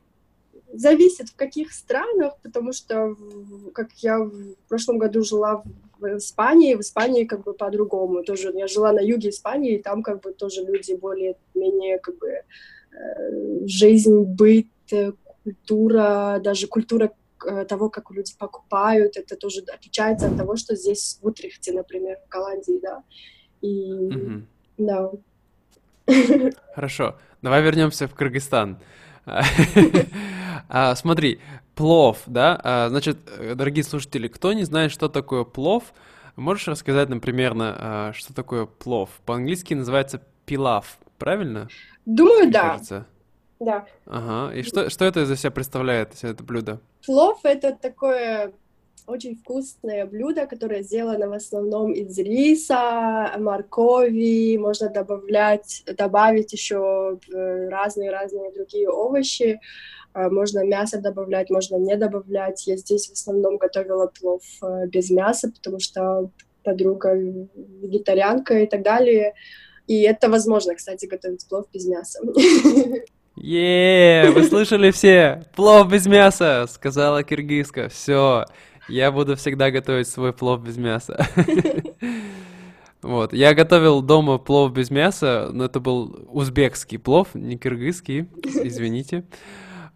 зависит в каких странах, потому что, как я в прошлом году жила в Испании, в Испании как бы по-другому. Тоже я жила на юге Испании, и там как бы тоже люди более-менее как бы э, жизнь, быт, культура, даже культура э, того, как люди покупают, это тоже отличается от того, что здесь в Утрехте, например, в Голландии, да. И mm-hmm. да. Хорошо, давай вернемся в Кыргызстан. А, смотри, плов, да? А, значит, дорогие слушатели, кто не знает, что такое плов, можешь рассказать нам примерно, а, что такое плов? По-английски называется пилав, правильно? Думаю, Мне да. Кажется. Да. Ага. И что, что это из себя представляет, это блюдо? Плов — это такое очень вкусное блюдо, которое сделано в основном из риса, моркови, можно добавлять, добавить еще разные-разные другие овощи, а, можно мясо добавлять, можно не добавлять. Я здесь в основном готовила плов э, без мяса, потому что подруга вегетарианка и так далее. И это возможно, кстати, готовить плов без мяса. Е, вы слышали все? Плов без мяса, сказала киргизка. Все, я буду всегда готовить свой плов без мяса. Вот, я готовил дома плов без мяса, но это был узбекский плов, не киргизский, извините.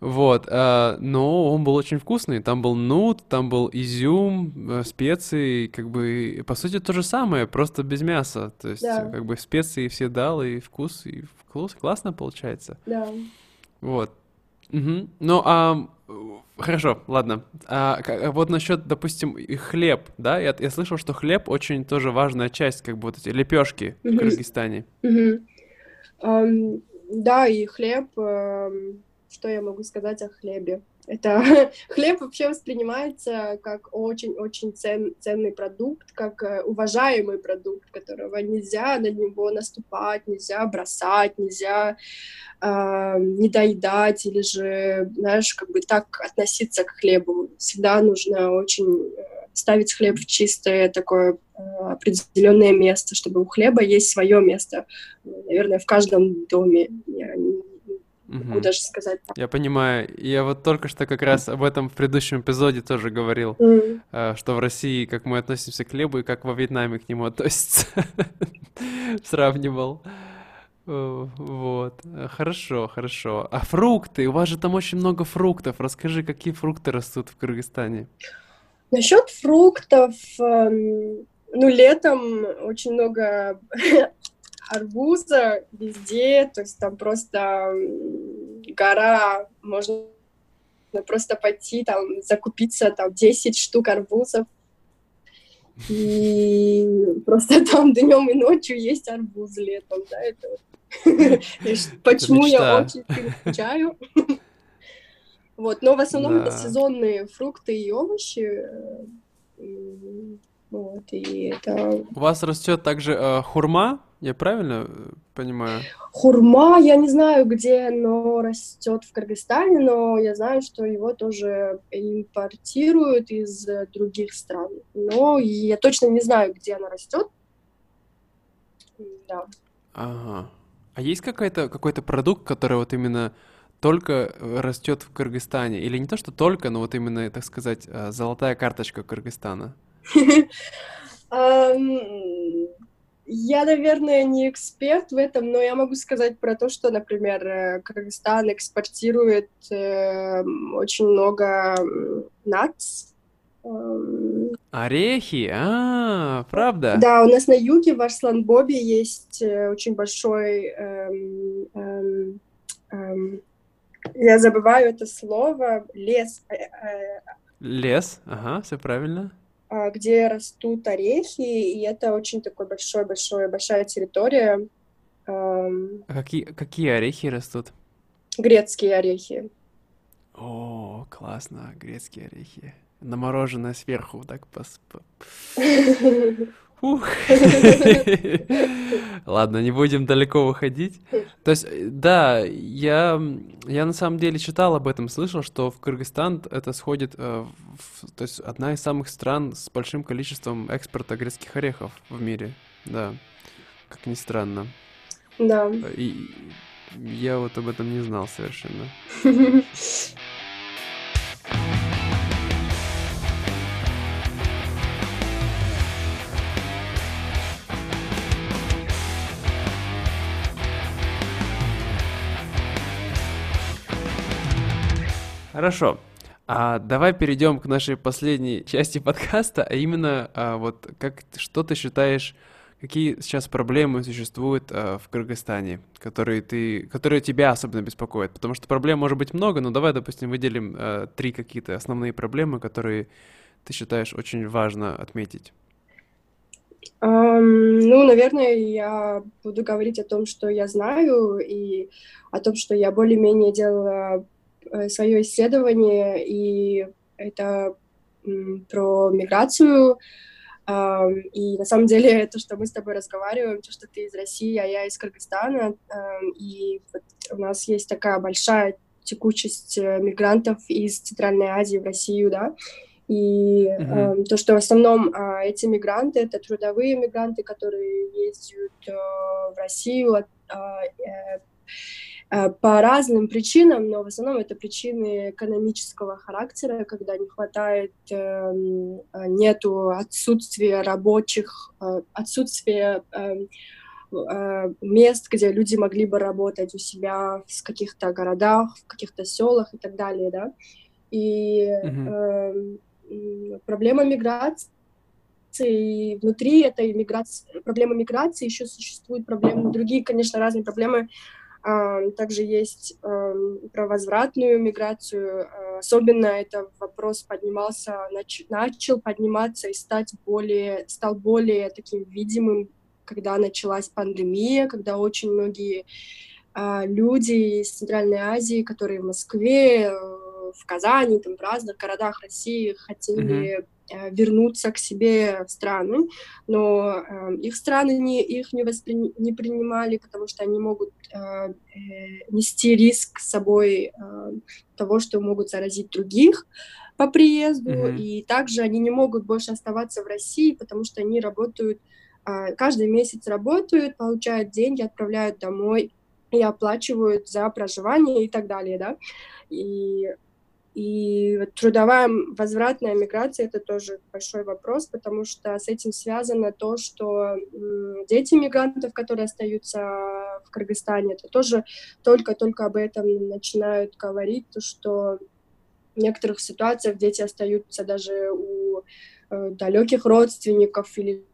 Вот, э, но он был очень вкусный. Там был нут, там был изюм, э, специи, как бы, по сути, то же самое, просто без мяса. То есть, да. как бы, специи все дал, и вкус, и вкус классно получается. Да. Вот. Угу. Ну, а Хорошо, ладно. А, вот насчет, допустим, хлеб, да? Я, я слышал, что хлеб очень тоже важная часть, как бы вот эти лепешки в Кыргызстане. Um, да, и хлеб. Um, что я могу сказать о хлебе? Это хлеб вообще воспринимается как очень-очень цен, ценный продукт, как э, уважаемый продукт, которого нельзя на него наступать, нельзя бросать, нельзя э, не доедать или же, знаешь, как бы так относиться к хлебу. Всегда нужно очень э, ставить хлеб в чистое такое э, определенное место, чтобы у хлеба есть свое место, наверное, в каждом доме. Я могу даже сказать. Я понимаю. Я вот только что как раз об этом в предыдущем эпизоде тоже говорил, mm. что в России, как мы относимся к хлебу и как во Вьетнаме к нему относятся. Сравнивал. Вот. Хорошо, хорошо. А фрукты? У вас же там очень много фруктов. Расскажи, какие фрукты растут в Кыргызстане? Насчет фруктов, эм, ну, летом очень много арбуза везде, то есть там просто гора, можно просто пойти там закупиться там 10 штук арбузов, и просто там днем и ночью есть арбуз летом, да, это почему я очень скучаю. Вот, но в основном это сезонные фрукты и овощи. Вот, и это... У вас растет также э, хурма, я правильно э, понимаю? Хурма, я не знаю, где оно растет в Кыргызстане, но я знаю, что его тоже импортируют из других стран. Но я точно не знаю, где оно растет. Да. Ага. А есть какой-то какой-то продукт, который вот именно только растет в Кыргызстане? Или не то, что только, но вот именно, так сказать, э, золотая карточка Кыргызстана? Я, наверное, не эксперт в этом, но я могу сказать про то, что, например, э, Кыргызстан экспортирует э, очень много натс. Эм. Орехи, а, правда? Да, у нас на юге в Арсланбобе есть э, очень большой, эм, эм, эм, я забываю это слово, лес. Э, лес, ага, все правильно. А, где растут орехи, и это очень такой большой-большой, большая территория. А какие, какие орехи растут? Грецкие орехи. О, классно, грецкие орехи. Намороженное сверху, так пос... Ух. Ладно, не будем далеко выходить. То есть, да, я, я на самом деле читал об этом, слышал, что в Кыргызстан это сходит, э, в, то есть одна из самых стран с большим количеством экспорта грецких орехов в мире, да, как ни странно. Да. И я вот об этом не знал совершенно. Хорошо. А давай перейдем к нашей последней части подкаста, а именно а, вот как что ты считаешь, какие сейчас проблемы существуют а, в Кыргызстане, которые ты, которые тебя особенно беспокоят? Потому что проблем может быть много, но давай, допустим, выделим а, три какие-то основные проблемы, которые ты считаешь очень важно отметить. Um, ну, наверное, я буду говорить о том, что я знаю, и о том, что я более-менее делала свое исследование, и это про миграцию. И на самом деле то, что мы с тобой разговариваем, то, что ты из России, а я из Кыргызстана, и вот у нас есть такая большая текучесть э, мигрантов из Центральной Азии в Россию, да, и mm-hmm. э, то, что в основном э, эти мигранты это трудовые мигранты, которые ездят э, в Россию, э, э, Э, по разным причинам, но в основном это причины экономического характера, когда не хватает, эм, э, нету отсутствия рабочих, э, отсутствия эм, мест, где люди могли бы работать у себя в каких-то городах, в каких-то селах и так далее, да. И mm-hmm. э, проблема миграции и внутри этой миграции, проблемы миграции еще существуют проблемы, другие, конечно, разные проблемы также есть про возвратную миграцию, а, особенно это вопрос поднимался, нач, начал подниматься и стать более, стал более таким видимым, когда началась пандемия, когда очень многие а, люди из Центральной Азии, которые в Москве, э, в Казани, там, в разных городах России хотели mm-hmm вернуться к себе в страну, но э, их страны не, их не, воспри... не принимали, потому что они могут э, э, нести риск с собой э, того, что могут заразить других по приезду, mm-hmm. и также они не могут больше оставаться в России, потому что они работают, э, каждый месяц работают, получают деньги, отправляют домой, и оплачивают за проживание и так далее, да. И, и трудовая возвратная миграция — это тоже большой вопрос, потому что с этим связано то, что дети мигрантов, которые остаются в Кыргызстане, это тоже только-только об этом начинают говорить, то, что в некоторых ситуациях дети остаются даже у э, далеких родственников или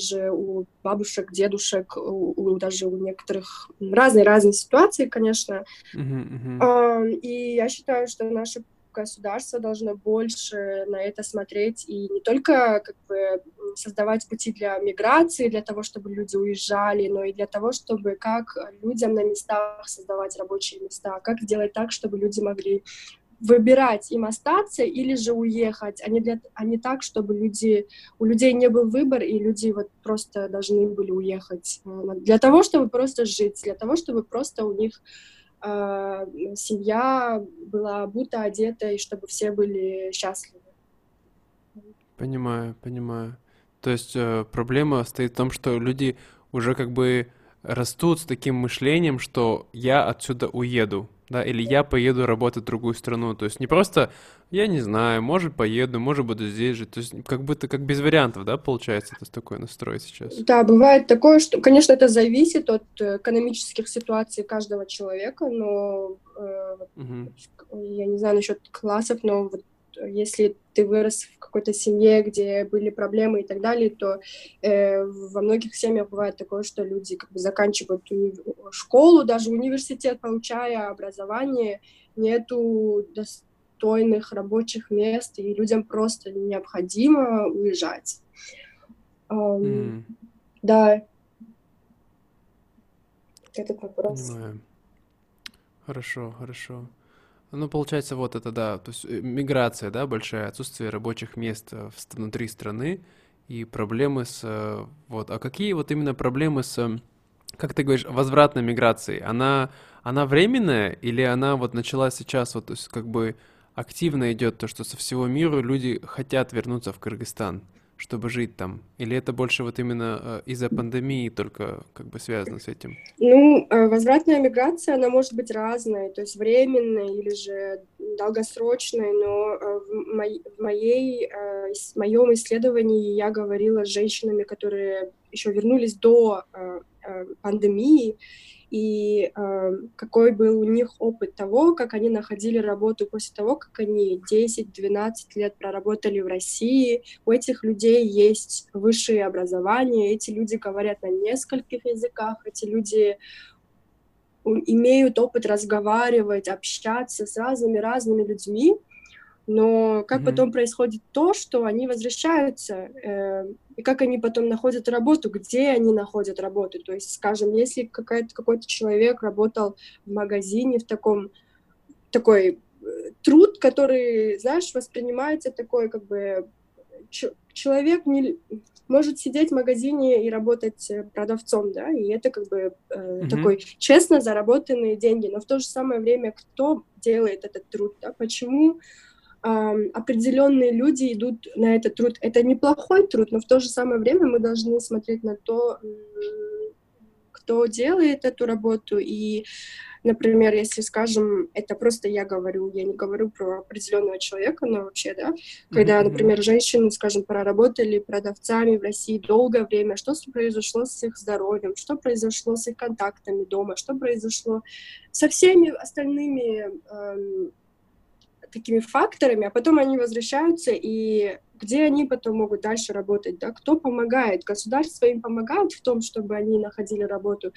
же у бабушек, дедушек, у, у даже у некоторых разные-разные ситуации, конечно. Uh-huh, uh-huh. И я считаю, что наше государство должно больше на это смотреть и не только как бы создавать пути для миграции, для того, чтобы люди уезжали, но и для того, чтобы как людям на местах создавать рабочие места, как сделать так, чтобы люди могли выбирать им остаться или же уехать, а не, для, а не так, чтобы люди, у людей не был выбор, и люди вот просто должны были уехать. Э, для того, чтобы просто жить, для того, чтобы просто у них э, семья была будто одета, и чтобы все были счастливы. Понимаю, понимаю. То есть э, проблема стоит в том, что люди уже как бы растут с таким мышлением, что я отсюда уеду да, или я поеду работать в другую страну. То есть не просто, я не знаю, может поеду, может буду здесь же. То есть как будто как без вариантов, да, получается, это такой настрой сейчас. Да, бывает такое, что, конечно, это зависит от э, экономических ситуаций каждого человека, но э, угу. я не знаю насчет классов, но вот если ты вырос в какой-то семье, где были проблемы и так далее, то э, во многих семьях бывает такое, что люди как бы заканчивают школу, даже университет, получая образование, нету достойных рабочих мест, и людям просто необходимо уезжать. Um, mm. Да. Этот вопрос. Понимаю. Хорошо, хорошо. Ну, получается, вот это, да, то есть э, миграция, да, большая, отсутствие рабочих мест э, внутри страны и проблемы с, э, вот, а какие вот именно проблемы с, как ты говоришь, возвратной миграцией? Она, она временная или она вот началась сейчас, вот, то есть как бы активно идет то, что со всего мира люди хотят вернуться в Кыргызстан? Чтобы жить там? Или это больше вот именно э, из-за пандемии только как бы связано с этим? Ну, э, возвратная миграция, она может быть разной, то есть временной или же долгосрочной, но э, в, моей, в моей, в моем исследовании я говорила с женщинами, которые еще вернулись до пандемии, и э, какой был у них опыт того, как они находили работу после того, как они 10-12 лет проработали в России. У этих людей есть высшее образование, эти люди говорят на нескольких языках, эти люди имеют опыт разговаривать, общаться с разными-разными людьми, но как mm-hmm. потом происходит то, что они возвращаются, э, и как они потом находят работу, где они находят работу. То есть, скажем, если какой-то человек работал в магазине в таком, такой э, труд, который, знаешь, воспринимается такой, как бы, человек не может сидеть в магазине и работать э, продавцом, да, и это как бы э, mm-hmm. такой честно заработанные деньги, но в то же самое время кто делает этот труд, да, почему определенные люди идут на этот труд. Это неплохой труд, но в то же самое время мы должны смотреть на то, кто делает эту работу. И, например, если, скажем, это просто я говорю, я не говорю про определенного человека, но вообще, да, когда, например, женщины, скажем, проработали продавцами в России долгое время, что произошло с их здоровьем, что произошло с их контактами дома, что произошло со всеми остальными такими факторами, а потом они возвращаются, и где они потом могут дальше работать, да, кто помогает, государство им помогает в том, чтобы они находили работу,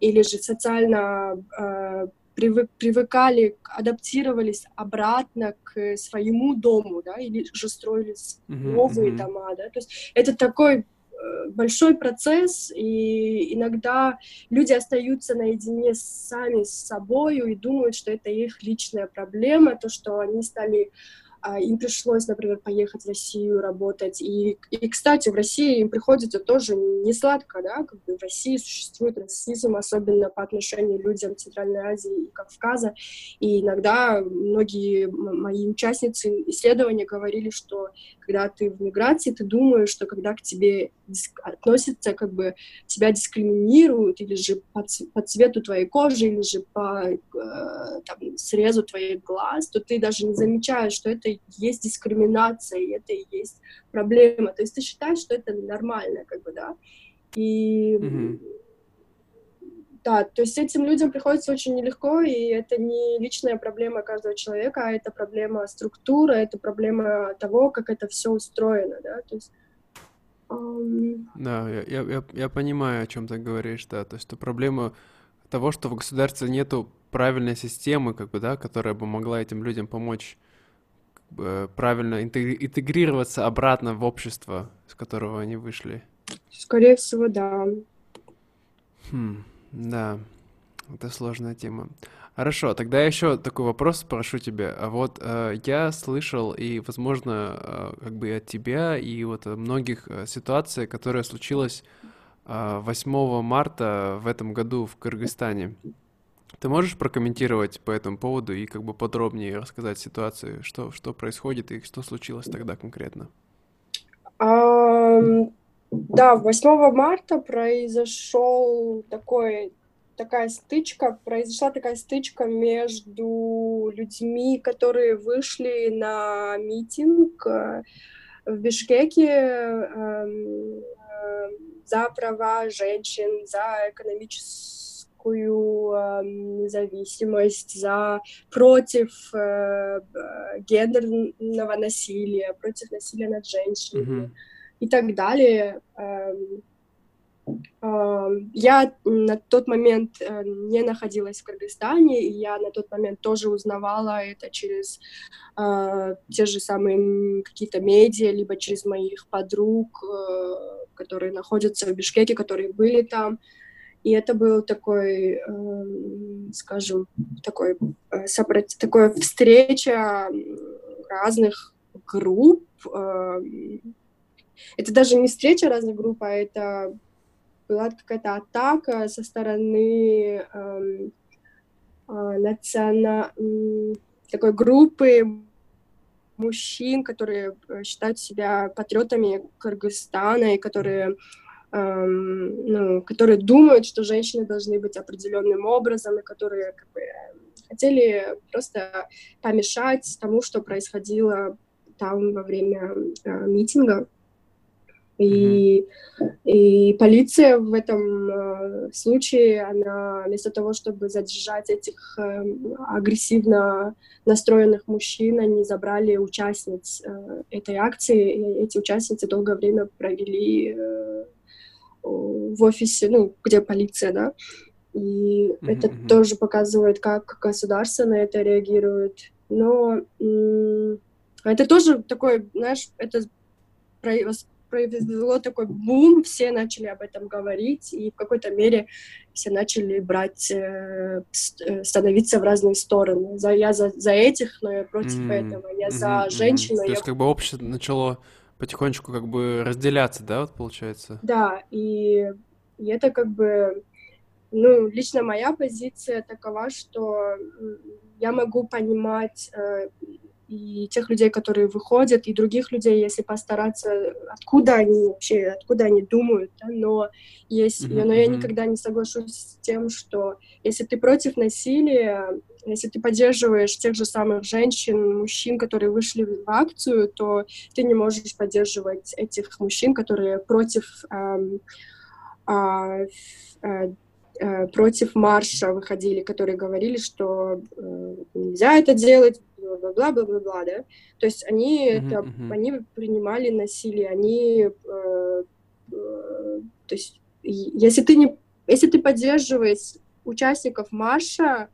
или же социально э, привык, привыкали, адаптировались обратно к своему дому, да, или же строились mm-hmm, новые mm-hmm. дома, да, то есть это такой большой процесс, и иногда люди остаются наедине сами с собой и думают, что это их личная проблема, то, что они стали им пришлось, например, поехать в Россию работать. И, и, кстати, в России им приходится тоже не сладко, да, как бы в России существует расизм, особенно по отношению к людям Центральной Азии и Кавказа. И иногда многие мои участницы исследования говорили, что когда ты в миграции, ты думаешь, что когда к тебе относятся, как бы тебя дискриминируют, или же по, по цвету твоей кожи, или же по э, там, срезу твоих глаз, то ты даже не замечаешь, что это есть дискриминация, и это и есть проблема. То есть ты считаешь, что это нормально, как бы, да. И mm-hmm. да, то есть этим людям приходится очень нелегко, и это не личная проблема каждого человека, а это проблема структуры, это проблема того, как это все устроено, да, то есть Um... Да, я, я, я понимаю, о чем ты говоришь, да. То есть это проблема того, что в государстве нету правильной системы, как бы, да, которая бы могла этим людям помочь правильно интегрироваться обратно в общество, с которого они вышли? Скорее всего, да. Хм, да, это сложная тема. Хорошо, тогда еще такой вопрос спрошу тебя. А вот э, я слышал и, возможно, э, как бы от тебя и вот многих э, ситуаций, которая случилась э, 8 марта в этом году в Кыргызстане. Ты можешь прокомментировать по этому поводу и как бы подробнее рассказать ситуацию, что, что происходит и что случилось тогда конкретно? Um, да, 8 марта произошел такой, такая стычка, произошла такая стычка между людьми, которые вышли на митинг э, в Бишкеке э, э, за права женщин, за экономическую такую э, независимость, за против э, гендерного насилия, против насилия над женщинами mm-hmm. и так далее. Э, э, я на тот момент э, не находилась в Кыргызстане, и я на тот момент тоже узнавала это через э, те же самые какие-то медиа, либо через моих подруг, э, которые находятся в Бишкеке, которые были там. И это был такой, э, скажем, такой, э, сопротив, такая встреча разных групп. Э, это даже не встреча разных групп, а это была какая-то атака со стороны э, э, национа... такой группы мужчин, которые э, считают себя патриотами Кыргызстана и которые эм, ну, которые думают, что женщины должны быть определенным образом, и которые как бы, хотели просто помешать тому, что происходило там во время э, митинга. И, и полиция в этом э, случае, она вместо того, чтобы задержать этих э, агрессивно настроенных мужчин, они забрали участниц э, этой акции, и эти участницы долгое время провели э, в офисе, ну, где полиция, да, и mm-hmm. это тоже показывает, как государство на это реагирует. Но м- это тоже такой, знаешь, это произвело такой бум, все начали об этом говорить, и в какой-то мере все начали брать, э, э становиться в разные стороны. За, я за, за этих, но я против mm-hmm. этого. Я mm-hmm. за женщину. То есть как бы общество начало потихонечку как бы разделяться, да, вот получается? Да, и, и это как бы, ну, лично моя позиция такова, что я могу понимать э, и тех людей, которые выходят, и других людей, если постараться, откуда они вообще, откуда они думают, да, но есть, mm-hmm. но я никогда не соглашусь с тем, что если ты против насилия, если ты поддерживаешь тех же самых женщин, мужчин, которые вышли в акцию, то ты не можешь поддерживать этих мужчин, которые против э, э, э, против марша выходили, которые говорили, что э, нельзя это делать, бла-бла, бла-бла-бла, да. То есть они mm-hmm, это, mm-hmm. они принимали насилие, они, э, э, то есть если ты не, если ты поддерживаешь участников марша,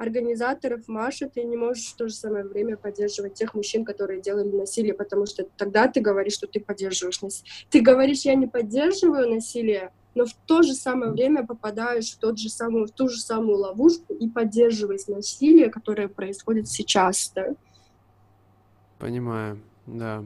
организаторов Маша, ты не можешь в то же самое время поддерживать тех мужчин, которые делали насилие, потому что тогда ты говоришь, что ты поддерживаешь насилие. Ты говоришь, я не поддерживаю насилие, но в то же самое время попадаешь в, тот же самую, в ту же самую ловушку и поддерживаешь насилие, которое происходит сейчас, да? Понимаю, да.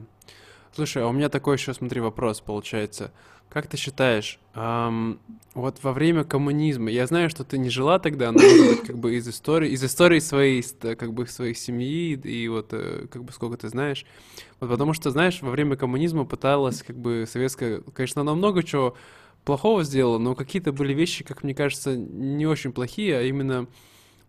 Слушай, а у меня такой еще, смотри, вопрос получается. Как ты считаешь, эм, вот во время коммунизма, я знаю, что ты не жила тогда, но может быть, как бы из истории, из истории своей, как бы своей семьи и вот э, как бы сколько ты знаешь, вот потому что знаешь, во время коммунизма пыталась как бы советская, конечно, она много чего плохого сделала, но какие-то были вещи, как мне кажется, не очень плохие, а именно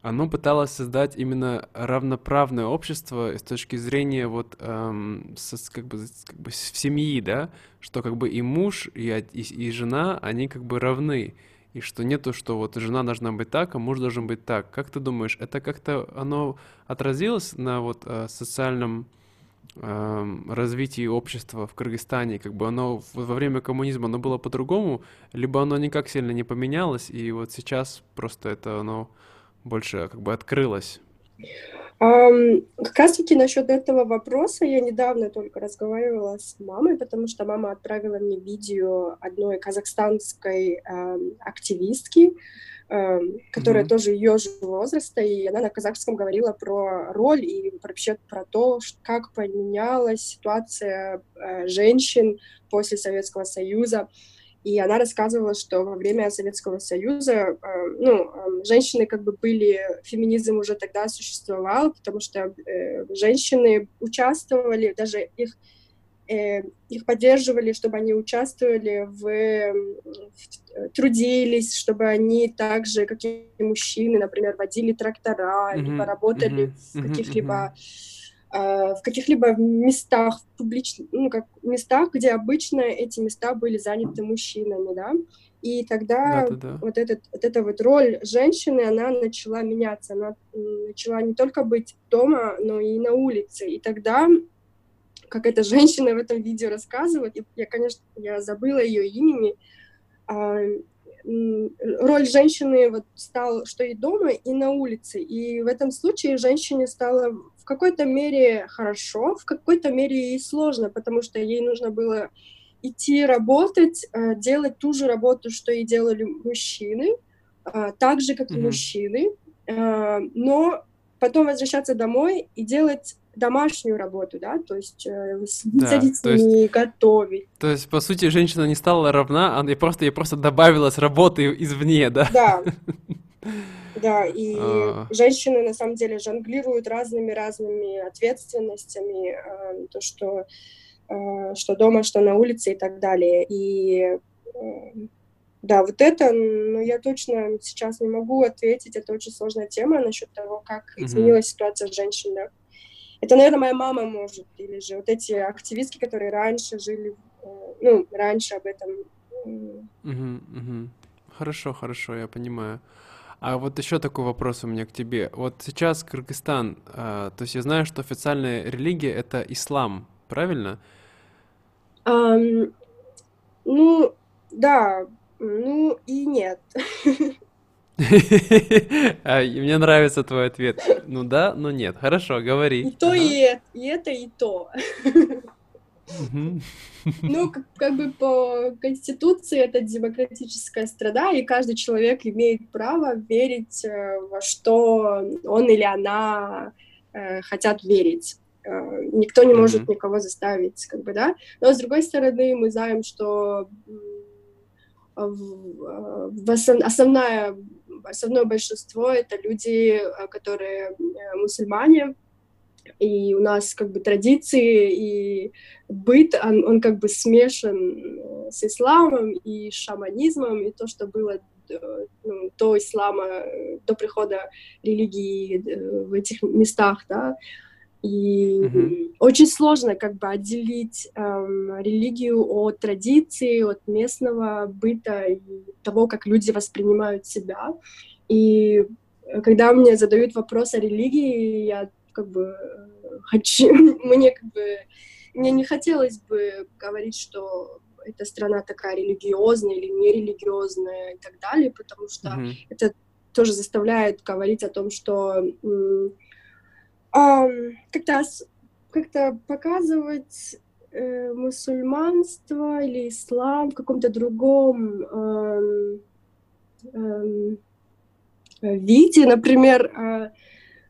оно пыталось создать именно равноправное общество с точки зрения вот эм, со, как бы, как бы в семьи, да, что как бы и муж, и, и, и жена, они как бы равны, и что нету, что вот жена должна быть так, а муж должен быть так. Как ты думаешь, это как-то оно отразилось на вот э, социальном э, развитии общества в Кыргызстане, как бы оно во время коммунизма оно было по-другому, либо оно никак сильно не поменялось, и вот сейчас просто это оно больше как бы открылась? Um, как раз-таки насчет этого вопроса я недавно только разговаривала с мамой, потому что мама отправила мне видео одной казахстанской um, активистки, um, которая mm-hmm. тоже ее же возраста, и она на казахском говорила про роль и вообще про то, как поменялась ситуация uh, женщин после Советского Союза. И она рассказывала, что во время Советского Союза, э, ну, э, женщины как бы были, феминизм уже тогда существовал, потому что э, женщины участвовали, даже их их поддерживали, чтобы они участвовали в, в трудились, чтобы они так же, как и мужчины, например, водили трактора, mm-hmm. либо работали mm-hmm. в каких-либо mm-hmm в каких-либо местах, публичных, ну, как местах, где обычно эти места были заняты мужчинами, да, и тогда да, да, да. Вот, этот, вот эта вот роль женщины, она начала меняться, она начала не только быть дома, но и на улице, и тогда, как эта женщина в этом видео рассказывает, я, конечно, я забыла ее имени, роль женщины вот стала, что и дома, и на улице. И в этом случае женщине стало в какой-то мере хорошо, в какой-то мере и сложно, потому что ей нужно было идти работать, э, делать ту же работу, что и делали мужчины, э, так же, как mm-hmm. и мужчины, э, но потом возвращаться домой и делать домашнюю работу, да, то есть э, да, садиться то есть, готовить. То есть, по сути, женщина не стала равна, она просто, ей просто добавилась работы извне, да? Да. Да, и а... женщины на самом деле жонглируют разными-разными ответственностями, э, то, что, э, что дома, что на улице и так далее. И э, да, вот это, ну, я точно сейчас не могу ответить, это очень сложная тема насчет того, как изменилась ситуация женщин, да. Это, наверное, моя мама может, или же вот эти активистки, которые раньше жили, э, ну, раньше об этом. Угу, угу. Хорошо, хорошо, я понимаю. А вот еще такой вопрос у меня к тебе. Вот сейчас Кыргызстан, э, то есть я знаю, что официальная религия это ислам, правильно? Um, ну, да, ну и нет. А, мне нравится твой ответ. Ну да, но нет. Хорошо, говори. И то, и это, и то. Ну, как, бы по Конституции это демократическая страна, и каждый человек имеет право верить э, во что он или она э, хотят верить. Э, никто не может никого заставить, как бы, да. Но с другой стороны, мы знаем, что основная основное большинство это люди, э, которые э, мусульмане, и у нас как бы традиции и быт, он, он как бы смешан э, с исламом и шаманизмом, и то, что было ну, до ислама, до прихода религии в этих местах, да, и mm-hmm. очень сложно как бы отделить эм, религию от традиции, от местного быта и того, как люди воспринимают себя. И когда мне задают вопрос о религии, я как бы э, хочу, мне как бы, мне не хотелось бы говорить, что эта страна такая религиозная или нерелигиозная и так далее, потому что mm-hmm. это тоже заставляет говорить о том, что как-то как-то показывать э, мусульманство или ислам в каком-то другом э, э, виде, например, э,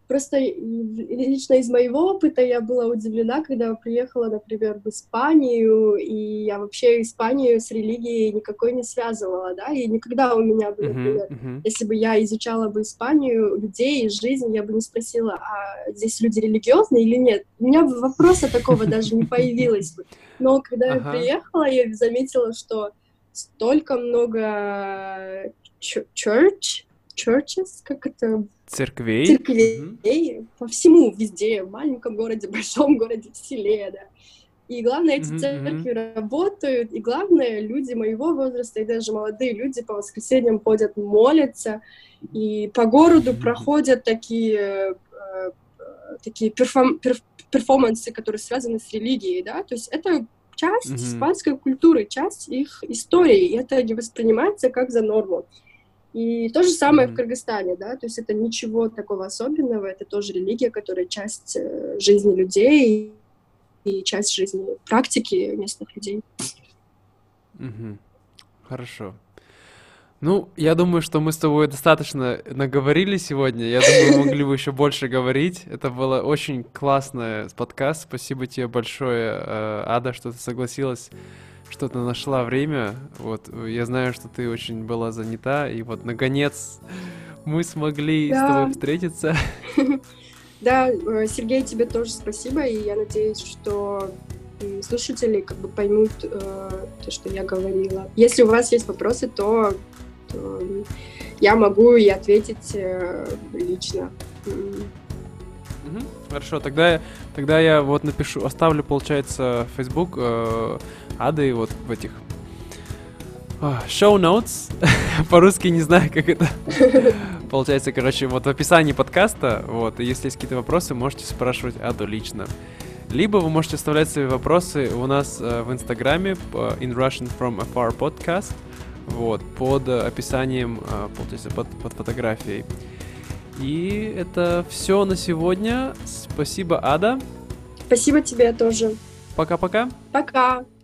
Просто лично из моего опыта я была удивлена, когда приехала, например, в Испанию, и я вообще Испанию с религией никакой не связывала, да, и никогда у меня бы, например, uh-huh, uh-huh. если бы я изучала бы Испанию, людей, жизнь, я бы не спросила, а здесь люди религиозные или нет. У меня вопроса такого даже не появилось. Но когда я приехала, я заметила, что столько много church, churches, как это Церквей? Церквей угу. по всему, везде, в маленьком городе, большом городе, в селе, да. И главное, эти mm-hmm. церкви работают, и главное, люди моего возраста и даже молодые люди по воскресеньям ходят, молятся, и по городу mm-hmm. проходят такие, э, такие перформ, перф, перформансы, которые связаны с религией, да, то есть это часть mm-hmm. испанской культуры, часть их истории, и это не воспринимается как за норму. И то же самое mm-hmm. в Кыргызстане, да, то есть это ничего такого особенного, это тоже религия, которая часть э, жизни людей и часть жизни практики местных людей. Mm-hmm. Хорошо. Ну, я думаю, что мы с тобой достаточно наговорили сегодня. Я думаю, мы могли бы еще больше говорить. Это было очень классное подкаст. Спасибо тебе большое, э, Ада, что ты согласилась что-то нашла время. Вот, я знаю, что ты очень была занята, и вот, наконец, мы смогли да. с тобой встретиться. Да, э, Сергей, тебе тоже спасибо, и я надеюсь, что слушатели как бы поймут э, то, что я говорила. Если у вас есть вопросы, то, то я могу и ответить э, лично. Угу, хорошо, тогда, тогда я вот напишу, оставлю, получается, Facebook э, ады вот в этих show notes. По-русски не знаю, как это. Получается, короче, вот в описании подкаста, вот, если есть какие-то вопросы, можете спрашивать Аду лично. Либо вы можете оставлять свои вопросы у нас э, в Инстаграме in Russian from afar podcast, вот, под описанием, э, получается, под, под фотографией. И это все на сегодня. Спасибо, Ада. Спасибо тебе тоже. Пока-пока. Пока. -пока. Пока.